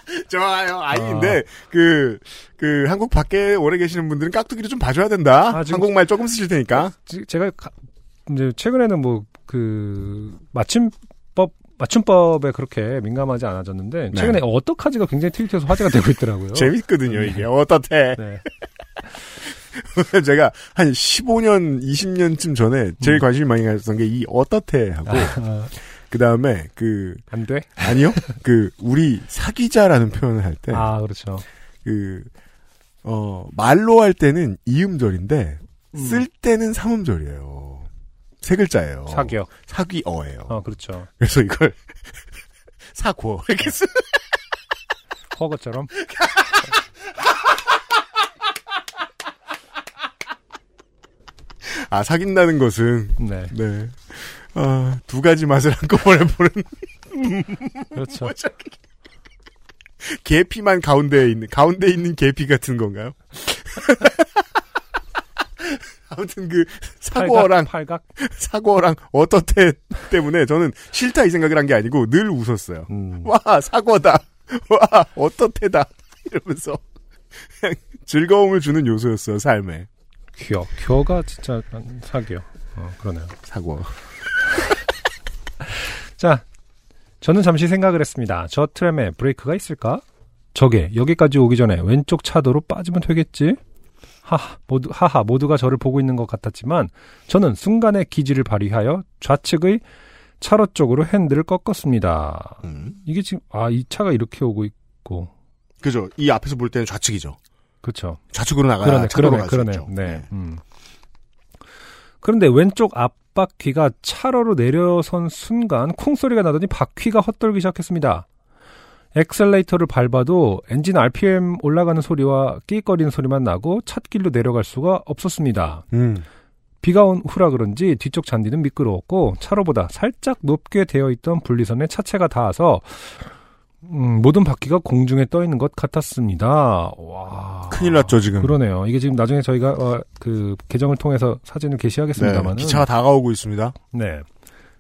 좋아요. 아니, 어. 근데, 그, 그, 한국 밖에 오래 계시는 분들은 깍두기를 좀 봐줘야 된다. 아, 한국말 조금 쓰실 테니까. 지- 제가 가- 이제 최근에는 뭐 그 맞춤법 맞춤법에 그렇게 민감하지 않아졌는데 네. 최근에 어떡하지가 굉장히 트위터에서 화제가 되고 있더라고요. 재밌거든요, 이게. 어떻대? 네. 제가 한 15년, 20년쯤 전에 제일 관심이 많이 가졌던 게 이 어떻대 하고, 아, 그 다음에 그, 안 돼? 아니요? 그, 우리 사귀자라는 표현을 할 때, 아 그렇죠. 그, 어, 말로 할 때는 이음절인데, 음. 쓸 때는 삼음절이에요. 세 글자예요. 사겨. 사귀어예요. 어 그렇죠. 그래서 이걸, 사고. 이렇게 쓰, 허거처럼. 아, 사귄다는 것은, 네. 네. 아, 두 가지 맛을 한꺼번에 보는, 그렇죠. 계피만 가운데에 있는, 가운데에 있는 계피 같은 건가요? 아무튼 그, 사고어랑, 팔각. 사고어랑 어떻대 때문에 저는 싫다 이 생각을 한 게 아니고 늘 웃었어요. 음. 와, 사고다. 와, 어떻대다. 이러면서. 그냥 즐거움을 주는 요소였어요, 삶에. 큐어. 큐어가 진짜 사겨. 어 그러네요. 사고. 자, 저는 잠시 생각을 했습니다. 저 트램에 브레이크가 있을까? 저게 여기까지 오기 전에 왼쪽 차도로 빠지면 되겠지? 하하, 모두, 하하, 모두가 저를 보고 있는 것 같았지만 저는 순간의 기지를 발휘하여 좌측의 차로 쪽으로 핸들을 꺾었습니다. 음. 이게 지금, 아, 이 차가 이렇게 오고 있고. 그죠. 이 앞에서 볼 때는 좌측이죠. 그쵸. 좌측으로 나가야 그러네, 차도로 그러네, 그러네. 있죠. 네. 음. 그런데 왼쪽 앞 바퀴가 차로로 내려선 순간 쿵소리가 나더니 바퀴가 헛돌기 시작했습니다. 엑셀레이터를 밟아도 엔진 RPM 올라가는 소리와 끼거리는 소리만 나고 찻길로 내려갈 수가 없었습니다. 음. 비가 온 후라 그런지 뒤쪽 잔디는 미끄러웠고 차로보다 살짝 높게 되어 있던 분리선에 차체가 닿아서 음, 모든 바퀴가 공중에 떠 있는 것 같았습니다. 와. 큰일 났죠, 지금. 그러네요. 이게 지금 나중에 저희가 어, 그 계정을 통해서 사진을 네, 게시하겠습니다만 기차가 다가오고 있습니다. 네.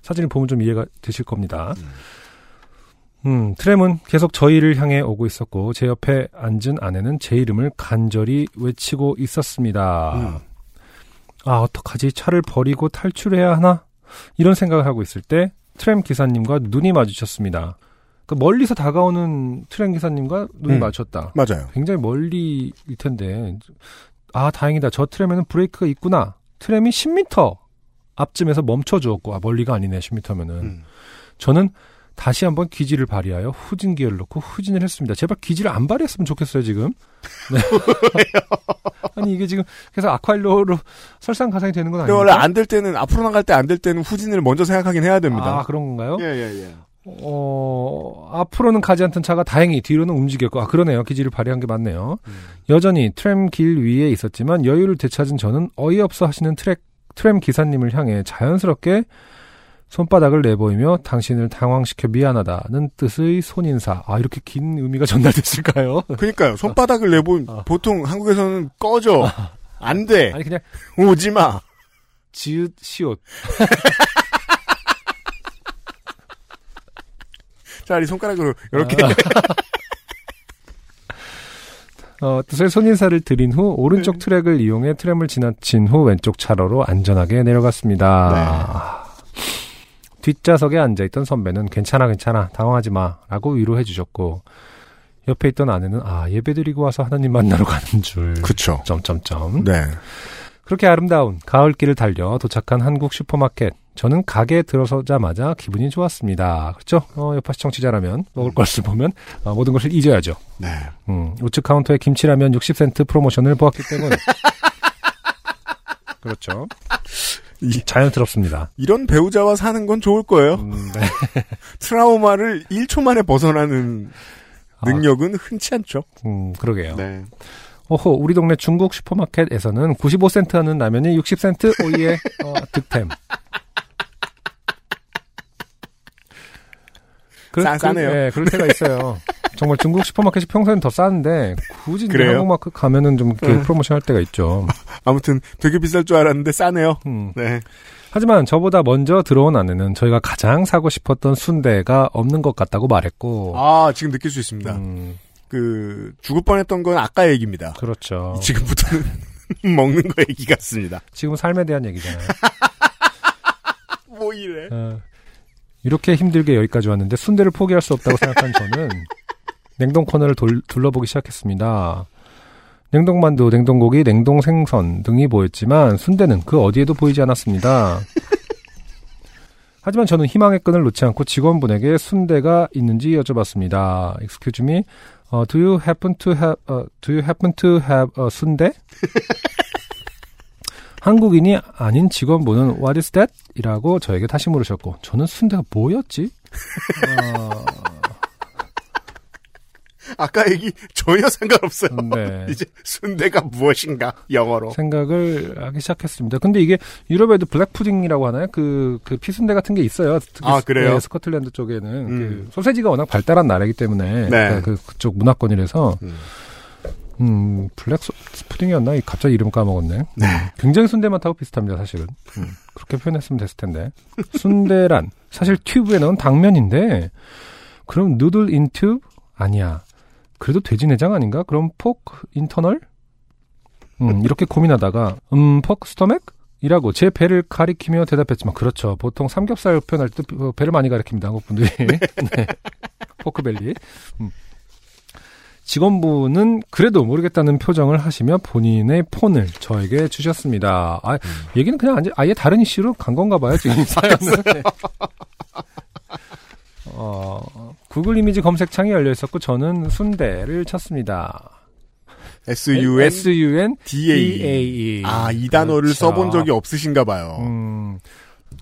사진을 보면 좀 이해가 되실 겁니다. 음, 트램은 계속 저희를 향해 오고 있었고 제 옆에 앉은 아내는 제 이름을 간절히 외치고 있었습니다. 음. 아, 어떡하지? 차를 버리고 탈출해야 하나? 이런 생각을 하고 있을 때 트램 기사님과 눈이 마주쳤습니다. 그 멀리서 다가오는 트램 기사님과 눈이 음. 마주쳤다. 맞아요. 굉장히 멀리일 텐데 아 다행이다 저 트램에는 브레이크가 있구나 트램이 10m 앞쯤에서 멈춰 주었고 아 멀리가 아니네 10m면은 음. 저는 다시 한번 기지를 발휘하여 후진 기어를 넣고 후진을 했습니다 제발 기지를 안 발휘했으면 좋겠어요 지금 네. 아니 이게 지금 계속 아쿠아일로로 설상가상이 되는 건 아니에요 원래 안 될 때는 앞으로 나갈 때 안 될 때는 후진을 먼저 생각하긴 해야 됩니다. 아 그런 건가요? 예, 예, 예. 어, 앞으로는 가지 않던 차가 다행히 뒤로는 움직였고, 아, 그러네요. 기지를 발휘한 게 맞네요. 여전히 트램 길 위에 있었지만 여유를 되찾은 저는 어이없어 하시는 트랙, 트램 기사님을 향해 자연스럽게 손바닥을 내보이며 당신을 당황시켜 미안하다는 뜻의 손인사. 아, 이렇게 긴 의미가 전달됐을까요? 그러니까요. 손바닥을 내보 아. 보통 한국에서는 꺼져. 안 돼. 아니, 그냥 오지 마. 지읒, 시옷. 자, 이 손가락으로 이렇게 어, 뜻의 손인사를 드린 후 오른쪽 트랙을 이용해 트램을 지나친 후 왼쪽 차로로 안전하게 내려갔습니다. 뒷좌석에 앉아있던 선배는 괜찮아 괜찮아 당황하지 마라고 위로해 주셨고 옆에 있던 아내는 아 예배드리고 와서 하나님 만나러 가는 줄 그쵸. 점점점 네. 그렇게 아름다운 가을길을 달려 도착한 한국 슈퍼마켓. 저는 가게에 들어서자마자 기분이 좋았습니다. 그렇죠? 어, 여파 시청취자라면 먹을 것을 보면 어, 모든 것을 잊어야죠. 네. 음, 우측 카운터에 김치라면 60센트 프로모션을 보았기 때문에 그렇죠. 이- 자연스럽습니다. 이런 배우자와 사는 건 좋을 거예요. 음, 네. 트라우마를 1초 만에 벗어나는 아, 능력은 흔치 않죠. 음, 그러게요. 네. 오호, 우리 동네 중국 슈퍼마켓에서는 95센트 하는 라면이 60센트 오이의 어, 득템. 싸- 싸네요. 네, 그럴 때가 있어요. 정말 중국 슈퍼마켓이 평소엔 더 싸는데 굳이 이제 그래요? 한국 마켓 가면은 좀 이렇게 응. 프로모션 할 때가 있죠. 아무튼 되게 비쌀 줄 알았는데 싸네요. 음. 네. 하지만 저보다 먼저 들어온 아내는 저희가 가장 사고 싶었던 순대가 없는 것 같다고 말했고. 아, 지금 느낄 수 있습니다. 음, 그 죽을 뻔했던 건 아까 얘기입니다. 그렇죠. 지금부터는 먹는 거 얘기 같습니다. 지금 삶에 대한 얘기잖아요. 뭐 이래? 어, 이렇게 힘들게 여기까지 왔는데 순대를 포기할 수 없다고 생각한 저는 냉동 코너를 돌- 둘러보기 시작했습니다. 냉동만두, 냉동고기, 냉동 생선 등이 보였지만 순대는 그 어디에도 보이지 않았습니다. 하지만 저는 희망의 끈을 놓지 않고 직원분에게 순대가 있는지 여쭤봤습니다. Excuse me, uh, do you happen to have, uh, do you happen to have a 순대? 한국인이 아닌 직원분은 What is that? 이라고 저에게 다시 물으셨고 저는 순대가 뭐였지? 어, 아까 얘기 전혀 상관없어요. 네. 이제 순대가 무엇인가 영어로. 생각을 하기 시작했습니다. 근데 이게 유럽에도 black pudding이라고 하나요? 그, 그 피순대 같은 게 있어요. 특히 아, 그래요? 네, 스코틀랜드 쪽에는 음. 그 소세지가 워낙 발달한 나라이기 때문에 네. 그, 그쪽 문화권이라서 음. 음, black 소- pudding이었나? 이 갑자기 이름 까먹었네. 네. 굉장히 순대 맛하고 비슷합니다, 사실은. 음, 그렇게 표현했으면 됐을 텐데. 순대란 사실 튜브에 넣은 당면인데 그럼 noodle in tube? 아니야. 그래도 돼지 내장 아닌가? 그럼 pork internal? 음, 이렇게 고민하다가 음, pork stomach? 이라고 제 배를 가리키며 대답했지만 그렇죠. 보통 삼겹살 표현할 때 어, 배를 많이 가리킵니다. 한국 분들이. 네. pork belly. 음. 직원분은 그래도 모르겠다는 표정을 하시며 본인의 폰을 저에게 주셨습니다. 아, 얘기는 그냥 아예- 아예 다른 이슈로 간 건가 봐요, 지금 이 사연은. 네. 어, 구글 이미지 검색창이 열려 있었고 저는 순대를 쳤습니다. S-U-N S-U-N D-A-E. D-A-E. 아, 이 단어를 그렇죠. 써본 적이 없으신가 봐요. 음,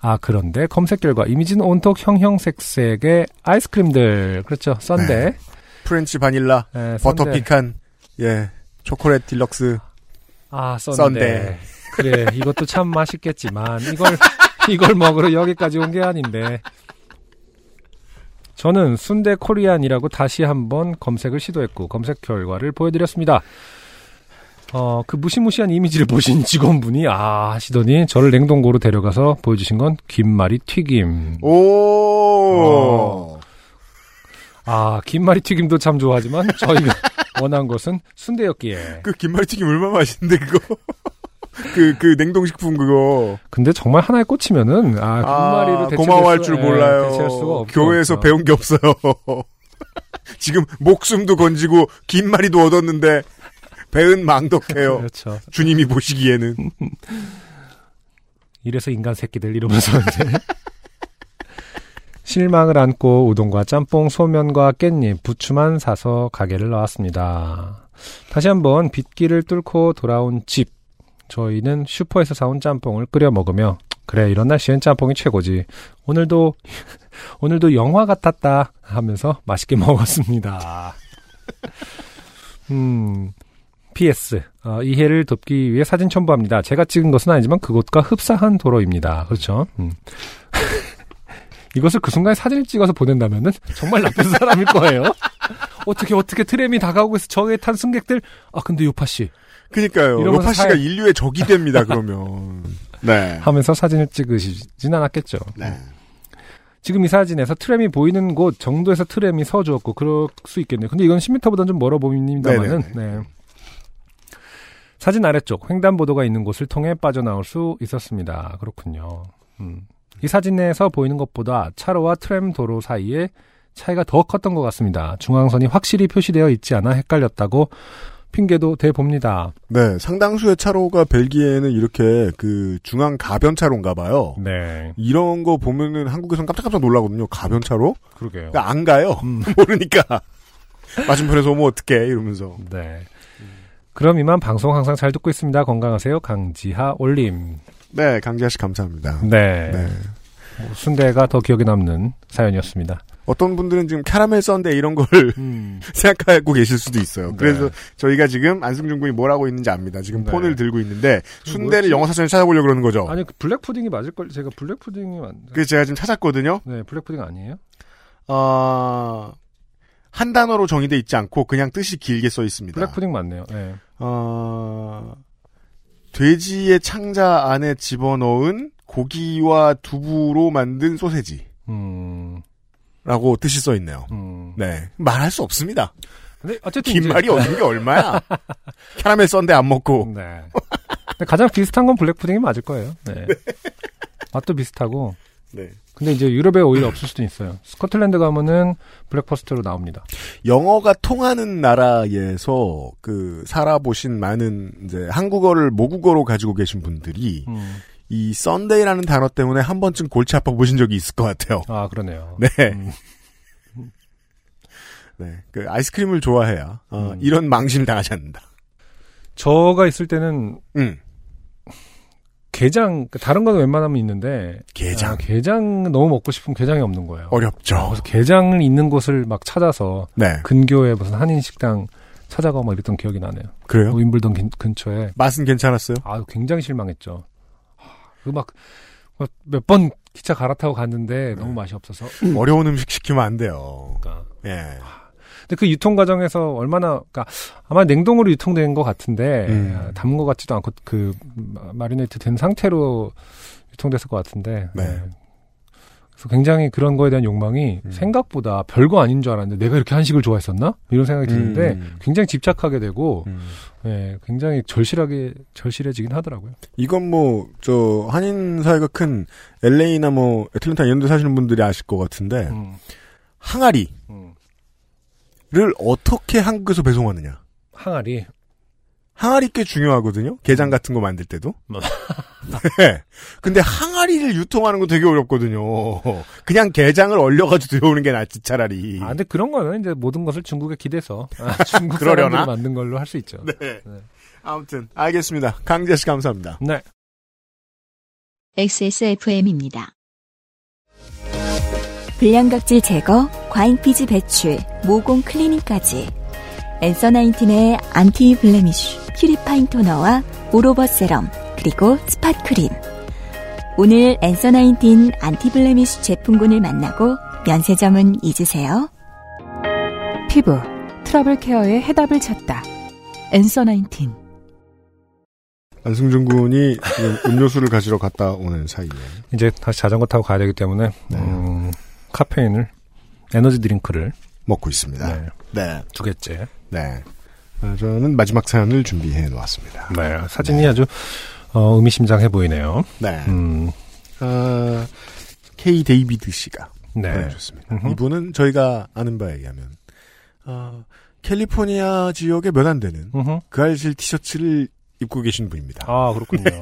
아, 그런데 검색 결과 이미지는 온통 형형색색의 아이스크림들. 그렇죠. 썬데. French vanilla, 예, butter. pecan, 예, chocolate deluxe. 아. sundae. 그래, 이것도 참 맛있겠지만, 이걸, 이걸 먹으러 여기까지 온 게 아닌데. 저는 순대 Korean이라고 다시 한번 검색을 시도했고, 검색 결과를 보여드렸습니다. 어, 그 무시무시한 이미지를 보신 직원분이, 아, 하시더니, 저를 냉동고로 데려가서 보여주신 건 김말이 튀김. 오. 아, 김말이 튀김도 참 좋아하지만, 저희가 원한 것은 순대였기에. 그 김말튀김 얼마나 맛있는데 그거. 그, 그 냉동식품 그거. 근데 정말 하나에 꽂히면은, 아, 김말이로 대체될 고마워할 수- 줄 예, 몰라요. 대체할 수가. 교회에서 배운 게 없어요. 지금 목숨도 건지고 긴 마리도 얻었는데 배은 망덕해요. 그렇죠. 주님이 보시기에는 이래서 인간 새끼들 이러면서 이제 실망을 안고 우동과 짬뽕, 소면과 깻잎, 부추만 사서 가게를 나왔습니다. 다시 한번 빗길을 뚫고 돌아온 집. 저희는 슈퍼에서 사온 짬뽕을 끓여 먹으며 그래 이런 날씨엔 짬뽕이 최고지. 오늘도 오늘도 영화 같았다 하면서 맛있게 먹었습니다. 음. PS 어, 이해를 돕기 위해 사진 첨부합니다. 제가 찍은 것은 아니지만 그곳과 흡사한 도로입니다. 그렇죠? 음. 이것을 그 순간에 사진을 찍어서 보낸다면은 정말 나쁜 사람일 거예요. 어떻게 어떻게 트램이 다가오고 있어 저에 탄 승객들 아 근데 요파 씨 그니까요. 로파 씨가 살- 인류의 적이 됩니다. 그러면 네. 하면서 사진을 찍으시진 않았겠죠. 네. 지금 이 사진에서 트램이 보이는 곳 정도에서 트램이 서 주었고 그럴 수 있겠네요. 근데 이건 10m보다는 좀 멀어 보입니다만은 네네네. 네. 사진 아래쪽 횡단보도가 있는 곳을 통해 빠져나올 수 있었습니다. 그렇군요. 음. 이 사진에서 보이는 것보다 차로와 트램 도로 사이에 차이가 더 컸던 것 같습니다. 중앙선이 확실히 표시되어 있지 않아 헷갈렸다고 핑계도 대 봅니다. 네, 상당수의 차로가 벨기에는 이렇게 그 중앙 가변 차로인가 봐요. 네, 이런 거 보면은 한국에선 깜짝깜짝 놀라거든요. 가변 차로? 그러게요. 그러니까 안 가요. 음. 모르니까. 맞은편에서 오면 어떡해 이러면서. 네. 그럼 이만 방송 항상 잘 듣고 있습니다. 건강하세요. 강지하 올림. 네, 강지아 씨 감사합니다. 네. 네. 뭐 순대가 더 기억에 남는 사연이었습니다. 어떤 분들은 지금 caramel sundae 이런 걸 음. 생각하고 계실 수도 있어요. 네. 그래서 저희가 지금 안승준 군이 뭘 하고 있는지 압니다. 지금 네. 폰을 들고 있는데 순대를 뭐였지? 영어 사전에 찾아보려고 그러는 거죠. 아니 그 black pudding이 맞을 걸 제가 black pudding이 맞. 그래서 제가 지금 찾았거든요. 네, black pudding 아니에요? 어, 한 단어로 정의돼 있지 않고 그냥 뜻이 길게 써 있습니다. black pudding 맞네요. 네. 어, 돼지의 창자 안에 집어넣은 고기와 두부로 만든 소세지 라고 음. 뜻이 써 있네요. 음. 네. 말할 수 없습니다. 근데 어쨌든 긴 이제- 말이 얻는 게 얼마야? caramel sundae 안 먹고. 네. 가장 비슷한 건 black pudding이 맞을 거예요. 네. 맛도 비슷하고. 네. 근데 이제 유럽에 오히려 없을 수도 있어요. 스코틀랜드 가면은 breakfast로 나옵니다. 영어가 통하는 나라에서 그 살아보신 많은 이제 한국어를 모국어로 가지고 계신 분들이 음. 이 썬데이라는 단어 때문에 한 번쯤 골치 아파 보신 적이 있을 것 같아요. 아, 그러네요. 네. 음. 네. 그 아이스크림을 좋아해야 어, 음. 이런 망신을 당하지 않는다. 저가 있을 때는 음. 게장, 다른 건 웬만하면 있는데. 게장. 아, 게장 너무 먹고 싶으면 게장이 없는 거예요. 어렵죠. 그래서 게장 있는 곳을 막 찾아서 네. 근교에 무슨 한인 식당 찾아가고 막 이랬던 기억이 나네요. 그래요? 윈블던 근- 근처에 맛은 괜찮았어요? 아 굉장히 실망했죠. 그막 몇 번 기차 갈아타고 갔는데 너무 맛이 없어서. 어려운 음식 시키면 안 돼요. 그러니까. 예. 근데 그 유통 과정에서 얼마나 그러니까 아마 냉동으로 유통된 것 같은데 음. 담은 것 같지도 않고 그 마- 마리네이트 된 상태로 유통됐을 것 같은데. 네. 그래서 굉장히 그런 거에 대한 욕망이 음. 생각보다 별거 아닌 줄 알았는데 내가 이렇게 한식을 좋아했었나? 이런 생각이 드는데 음. 굉장히 집착하게 되고 음. 예, 굉장히 절실하게 절실해지긴 하더라고요. 이건 뭐, 저, 한인 사회가 큰 LA나 뭐, 애틀랜타 이런 데 사시는 분들이 아실 것 같은데, 음, 항아리를 음. 어떻게 한국에서 배송하느냐. 항아리. 항아리 꽤 중요하거든요? 게장 같은 거 만들 때도. 뭐. 네. 근데 항아리를 유통하는 거 되게 어렵거든요. 그냥 게장을 얼려가지고 들여오는 게 낫지, 차라리. 아, 근데 그런 거는 이제 모든 것을 중국에 기대서 아, 중국? 사람들이 만든 걸로 할 수 있죠. 네. 아무튼, 알겠습니다. 강재 씨 감사합니다. 네. XSFM입니다. 불량각질 제거, 과잉피지 배출, 모공 클리닝까지. 엔서 나인틴의 anti blemish, purifying toner와 all over serum, 그리고 spot cream. 오늘 엔서 나인틴 anti blemish 제품군을 만나고 면세점은 잊으세요. 피부, 트러블 케어의 해답을 찾다. 엔서 나인틴. 안승준 군이 음료수를 가지러 갔다 오는 사이에. 이제 다시 자전거 타고 가야 되기 때문에 네. 음, 카페인을 에너지 드링크를 먹고 있습니다. 네, 네. 두 개째. 네. 아, 저는 마지막 사연을 준비해 놓았습니다. 네, 사진이 아주 어, 의미심장해 보이네요. 네. 음, 아, K 데이비드 씨가 네. 보내주셨습니다. 음흠. 이분은 저희가 아는 바에 의하면 어, 캘리포니아 지역에 몇안 되는 음흠. 그알싫 티셔츠를 입고 계신 분입니다. 아 그렇군요.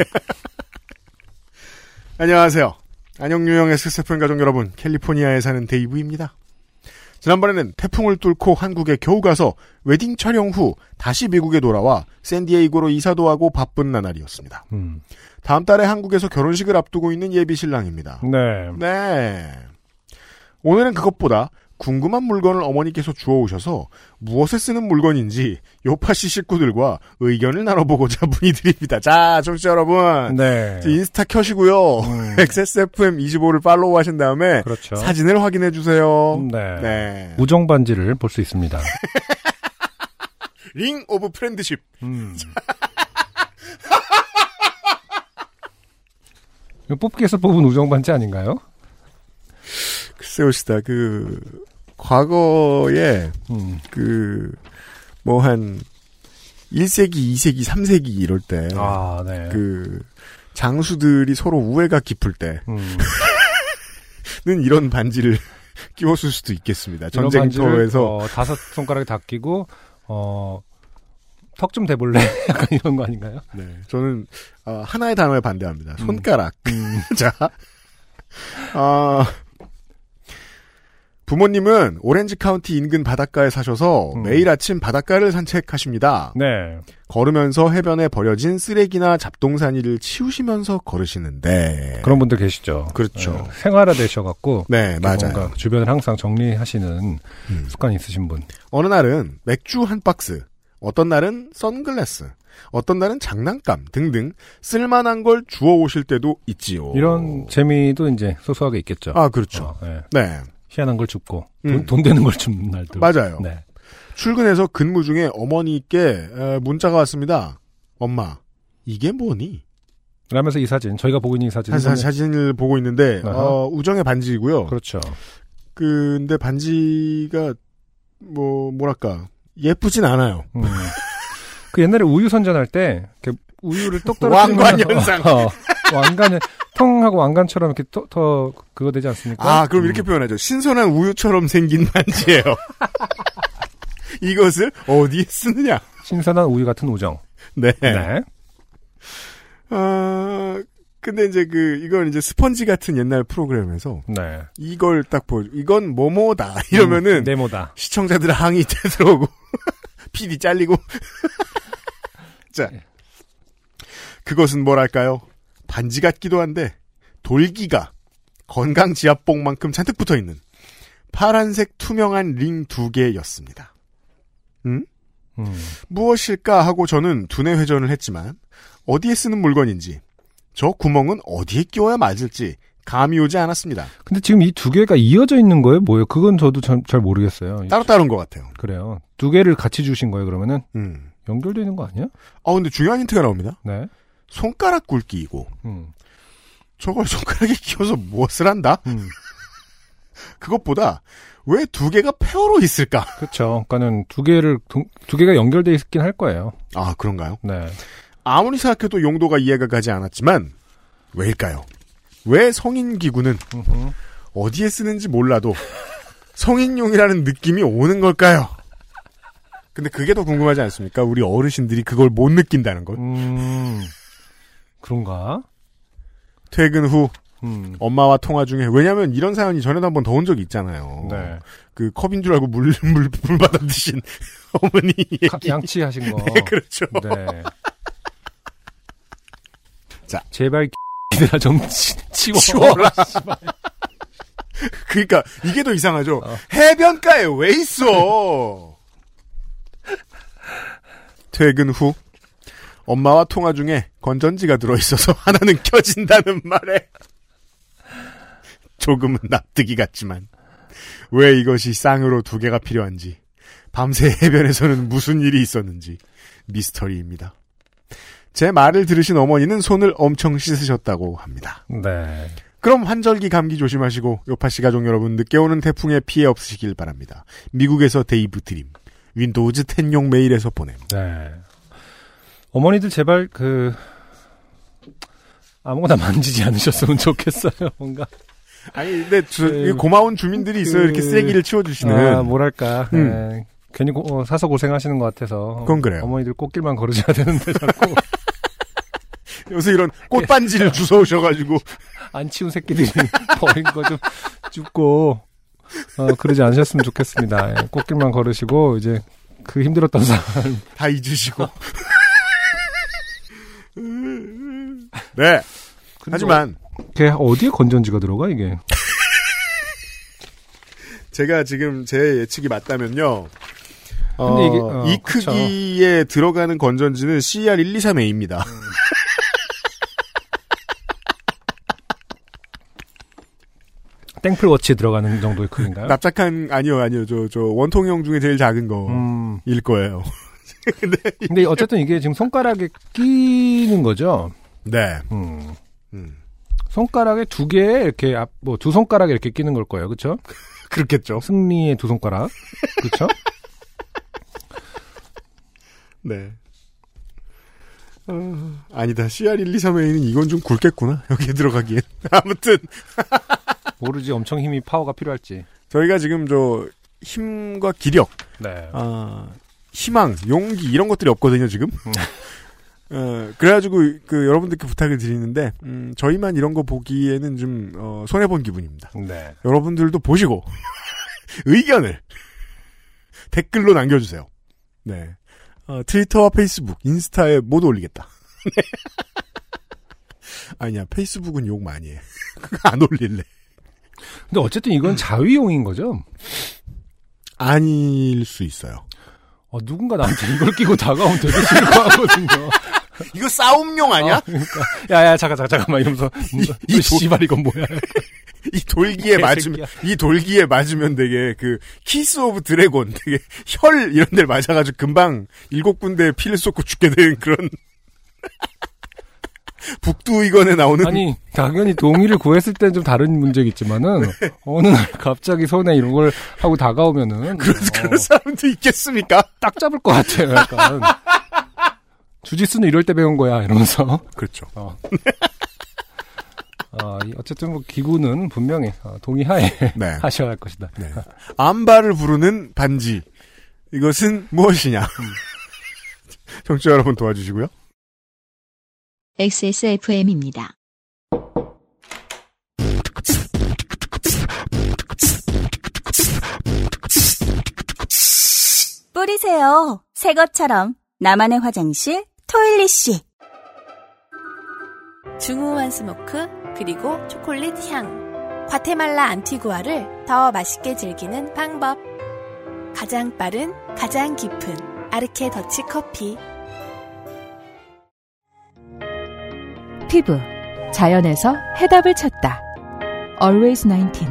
안녕하세요. 안녕 유형 XSFM 가족 여러분, 캘리포니아에 사는 데이브입니다. 지난번에는 태풍을 뚫고 한국에 겨우 가서 웨딩 촬영 후 다시 미국에 돌아와 샌디에이고로 이사도 하고 바쁜 나날이었습니다. 음, 다음 달에 한국에서 결혼식을 앞두고 있는 예비 신랑입니다. 네. 네. 오늘은 그것보다 궁금한 물건을 어머니께서 주워오셔서 무엇에 쓰는 물건인지 요파시 식구들과 의견을 나눠보고자 문의드립니다. 자, 청취자 여러분. 네. 인스타 켜시고요. 음, XSFM25를 팔로우 하신 다음에 그렇죠. 사진을 확인해 주세요. 네. 네. 우정 반지를 볼 수 있습니다. Ring of friendship. 음. 뽑기에서 뽑은 우정 반지 아닌가요? 글쎄요, 시다. 그, 과거에, 음. 그, 뭐 한, 1세기, 2세기, 3세기 이럴 때, 아, 네. 그, 장수들이 서로 우애가 깊을 때는 음. 이런 반지를 끼웠을 수도 있겠습니다. 전쟁터에서. 어, 다섯 손가락에 다 끼고 어 턱 좀 대볼래? 약간 이런 거 아닌가요? 네. 저는, 어, 하나의 단어에 반대합니다. 손가락. 음. 자. 아, 부모님은 오렌지 카운티 인근 바닷가에 사셔서 음. 매일 아침 바닷가를 산책하십니다. 네. 걸으면서 해변에 버려진 쓰레기나 잡동사니를 치우시면서 걸으시는데. 그런 분들 계시죠. 그렇죠. 네, 생활화 되셔갖고 네, 맞아요. 주변을 항상 정리하시는 음. 습관이 있으신 분. 어느 날은 맥주 한 박스, 어떤 날은 선글라스, 어떤 날은 장난감 등등 쓸만한 걸 주워 오실 때도 있지요. 이런 재미도 이제 소소하게 있겠죠. 아, 그렇죠. 어, 네. 네. 희한한 걸 줍고 음. 돈, 돈 되는 걸 줍는 날도. 맞아요. 네. 출근해서 근무 중에 어머니께 에, 문자가 왔습니다. 엄마, 이게 뭐니? 그러면서 이 사진 저희가 보고 있는 이 사진은 사, 사진을 보고 있는데. 어, 우정의 반지이고요. 그렇죠. 근데 반지가 뭐 뭐랄까 예쁘진 않아요. 음. 그 옛날에 우유 선전할 때 우유를 똑 떨어뜨리면 왕관 현상. 어, 어, 왕관을 통하고 왕관처럼 이렇게 더, 더 그거 되지 않습니까? 아, 그럼 이렇게 음. 표현하죠. 신선한 우유처럼 생긴 반지예요. 이것을 어디에 쓰느냐? 신선한 우유 같은 우정. 네. 네. 아, 근데 이제 그 이건 이제 스펀지 같은 옛날 프로그램에서 네. 이걸 딱 보여. 이건 뭐뭐다 이러면은 음, 네모다. 시청자들 항의 들어오고 PD 잘리고 자 그것은 뭐랄까요 반지 같기도 한데 돌기가 건강 지압봉만큼 잔뜩 붙어 있는 파란색 투명한 링 두 개였습니다. 음? 음. 무엇일까 하고 저는 두뇌 회전을 했지만 어디에 쓰는 물건인지 저 구멍은 어디에 끼워야 맞을지 감이 오지 않았습니다. 근데 지금 이 두 개가 이어져 있는 거예요? 뭐예요? 그건 저도 잘, 잘 모르겠어요. 따로 따로인 것 같아요. 그래요. 두 개를 같이 주신 거예요, 그러면은? 음. 연결되어 있는 거 아니야? 아 근데 중요한 힌트가 나옵니다. 네. 손가락 굵기이고 음. 저걸 손가락에 끼워서 무엇을 한다? 음. 그것보다 왜 두 개가 페어로 있을까? 그렇죠. 그러니까는 두 개를 두, 두 개가 연결돼 있긴 할 거예요. 아 그런가요? 네. 아무리 생각해도 용도가 이해가 가지 않았지만 왜일까요? 왜 성인 기구는. 어디에 쓰는지 몰라도 성인용이라는 느낌이 오는 걸까요? 근데 그게 더 궁금하지 않습니까? 우리 어르신들이 그걸 못 느낀다는 것. 음. 그런가? 퇴근 후 음. 엄마와 통화 중에 왜냐하면 이런 사연이 전에도 한 번 더 온 적이 있잖아요. 네. 그 컵인 줄 알고 물 물물 받아 드신 어머니 카- 얘기. 양치하신 거. 네, 그렇죠. 네. 자. 제발 이들아 좀 치, 치워. 치워라. 그러니까 이게 더 이상하죠. 어. 해변가에 왜 있어? 퇴근 후 엄마와 통화 중에 건전지가 들어있어서 하나는 켜진다는 말에 조금은 납득이 갔지만 왜 이것이 쌍으로 두 개가 필요한지 밤새 해변에서는 무슨 일이 있었는지 미스터리입니다. 제 말을 들으신 어머니는 손을 엄청 씻으셨다고 합니다. 네. 그럼 환절기 감기 조심하시고 요팟시 가족 여러분 늦게 오는 태풍에 피해 없으시길 바랍니다. 미국에서 데이브 드림 Windows 10용 메일에서 보냄. 네. 어머니들 제발 그 아무거나 만지지 않으셨으면 좋겠어요. 뭔가 아니 근데 주- 그- 고마운 주민들이 있어요. 이렇게 그- 쓰레기를 치워주시는. 아, 뭐랄까. 음. 네. 괜히 고- 어, 사서 고생하시는 것 같아서. 그건 그래요. 어머니들 꽃길만 걸으셔야 되는데 자꾸 요새 이런 꽃반지를 주워 오셔가지고 안 치운 새끼들이 버린 거 좀 줍고 어, 그러지 않으셨으면 좋겠습니다. 예, 꽃길만 걸으시고 이제 그 힘들었던 사람. 다 잊으시고. 네. 하지만 걔 어디에 건전지가 들어가 이게? 제가 지금 제 예측이 맞다면요. 어, 근데 이게- 어, 이. 크기에 들어가는 건전지는 CR123A입니다. 땡플 워치에 들어가는 정도의 크기인가요? 납작한 아니요 아니요 저 저 원통형 중에 제일 작은 음. 거일 거예요. 근데 근데 어쨌든 이게 지금 손가락에 끼는 거죠. 네. 음. 음, 손가락에 두 개에 이렇게 앞, 뭐 두 손가락에 이렇게 끼는 걸 거예요. 그쵸? 그렇겠죠. 승리의 두 손가락. 그쵸? 네. 어, 아니다. CR123A는 이건 좀 굵겠구나. 여기에 들어가기엔. 아무튼 모르지 엄청 힘이 파워가 필요할지. 저희가 지금 저 힘과 기력 네. 아, 희망, 용기 이런 것들이 없거든요 지금. 어, 그래가지고 그 여러분들께 부탁을 드리는데 음, 저희만 이런 거 보기에는 좀 어, 손해 본 기분입니다. 네. 여러분들도 보시고 의견을 댓글로 남겨주세요. 네. 어, 트위터와 페이스북, 인스타에 모두 올리겠다. 네. 아니야, 페이스북은 욕 많이 해. 그거 안 올릴래. 근데 어쨌든 이건 자위용인 거죠? 아닐 수 있어요. 어, 누군가 나한테 이걸 끼고 다가오면 되게 싫어하거든요. 이거 싸움용 아니야? 어, 그러니까. 야, 야, 잠깐, 잠깐, 잠깐만 이러면서. 이 이, 도- 씨발, 이건 뭐야. 이 돌기에 맞으면, 이 돌기에 맞으면 되게 그, Kiss of Dragon, 되게 혈 이런 데를 맞아가지고 금방 일곱 군데에 피를 쏟고 죽게 되는 그런. 북두이건에 나오는 아니, 당연히 동의를 구했을 때는 좀 다른 문제겠지만은, 어느 날 갑자기 손에 이런 걸 하고 다가오면은. 그런, 어, 그런 사람도 있겠습니까? 딱 잡을 것 같아요, 약간. 주짓수는 이럴 때 배운 거야, 이러면서. 그렇죠. 어. 어, 이- 어쨌든 뭐 기구는 분명히 어, 동의하에 네. 하셔야 할 것이다. 네. 암바를 부르는 반지. 이것은 무엇이냐? 청취자 여러분 도와주시고요. XSFM입니다. 뿌리세요. 새 것처럼. 나만의 화장실, 토일리 씨. 중후한 smoke 그리고 초콜릿 향 과테말라 안티구아를 더 맛있게 즐기는 방법 가장 빠른 가장 깊은 아르케 더치 커피 피부 자연에서 해답을 찾다. Always 19,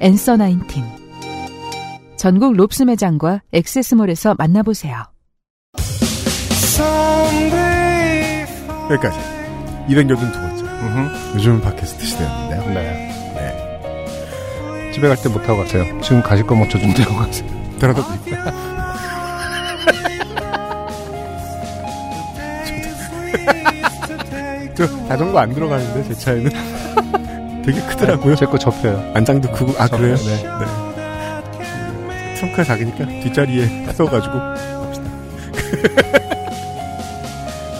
Answer 19. 전국 롭스 매장과 액세스몰에서 만나보세요. 여기까지. 282번째. 음흠. 요즘은 팟캐스트 시대였는데요. 네. 네. 집에 갈 때못 타고 가세요. 지금 가실 거 멈춰 준다고 가세요. 데려다 드릴게요. 저 자전거 안 들어가는데 제 차에는 되게 크더라고요. 제 거 접혀요. 안장도 크고 아 그래요? 네. 네. 트렁크가 작으니까 뒷자리에 뜯어가지고 갑시다.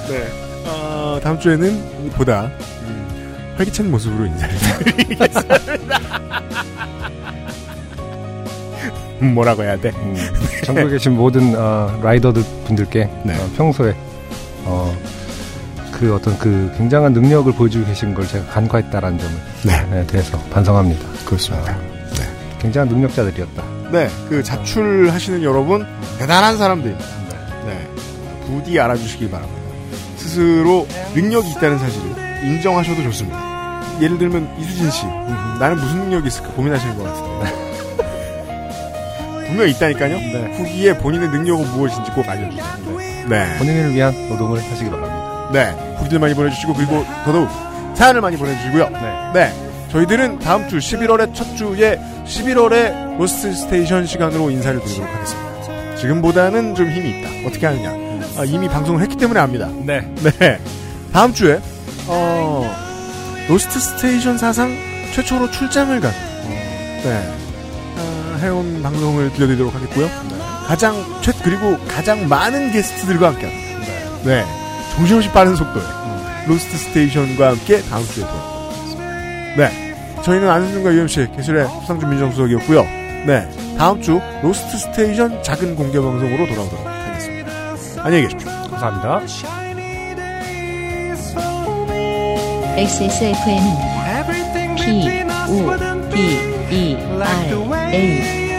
네. 어, 다음 주에는 보다 음, 활기찬 모습으로 인사를 드리겠습니다. 음, 뭐라고 해야 돼? 음, 전국에 계신 모든 어, 라이더들 분들께 네. 어, 평소에 어, 그 어떤 그 굉장한 능력을 보여주고 계신 걸 제가 간과했다라는 점을 네. 네, 대해서 반성합니다. 그렇습니다. 네. 굉장한 능력자들이었다. 네, 그 자출하시는 여러분 대단한 사람들입니다. 네, 부디 알아주시기 바랍니다. 스스로 능력이 있다는 사실을 인정하셔도 좋습니다. 예를 들면 이수진 씨, 나는 무슨 능력이 있을까 고민하시는 것 같은데 분명 히 있다니까요. 후기에 본인의 능력은 무엇인지 꼭 알려주세요. 네, 본인을 위한 노동을 하시기 바랍니다. 네, 후기들 많이 보내주시고 그리고 더더욱 사연을 많이 보내주시고요. 네. 네. 저희들은 다음 주 11월의 첫 주에 11월의 로스트 스테이션 시간으로 인사를 드리도록 하겠습니다. 지금보다는 좀 힘이 있다. 어떻게 하느냐. 아, 이미 방송을 했기 때문에 압니다. 네. 네. 다음 주에, 어, 로스트 스테이션 사상 최초로 출장을 간, 네. 아, 해온 방송을 들려드리도록 하겠고요. 가장, 최, 그리고 가장 많은 게스트들과 함께 합니다. 네. 정신없이 빠른 속도에 로스트 스테이션과 함께 다음 주에 돌아오겠습니다. 네. 저희는 안승준과 UMC 개술의 수상준 민정수석이었고요. 네. 다음 주 로스트 스테이션 작은 공개 방송으로 돌아오도록 하겠습니다. 안녕히 계십시오. 감사합니다. XSFM입니다. P, O, D, E, R, A.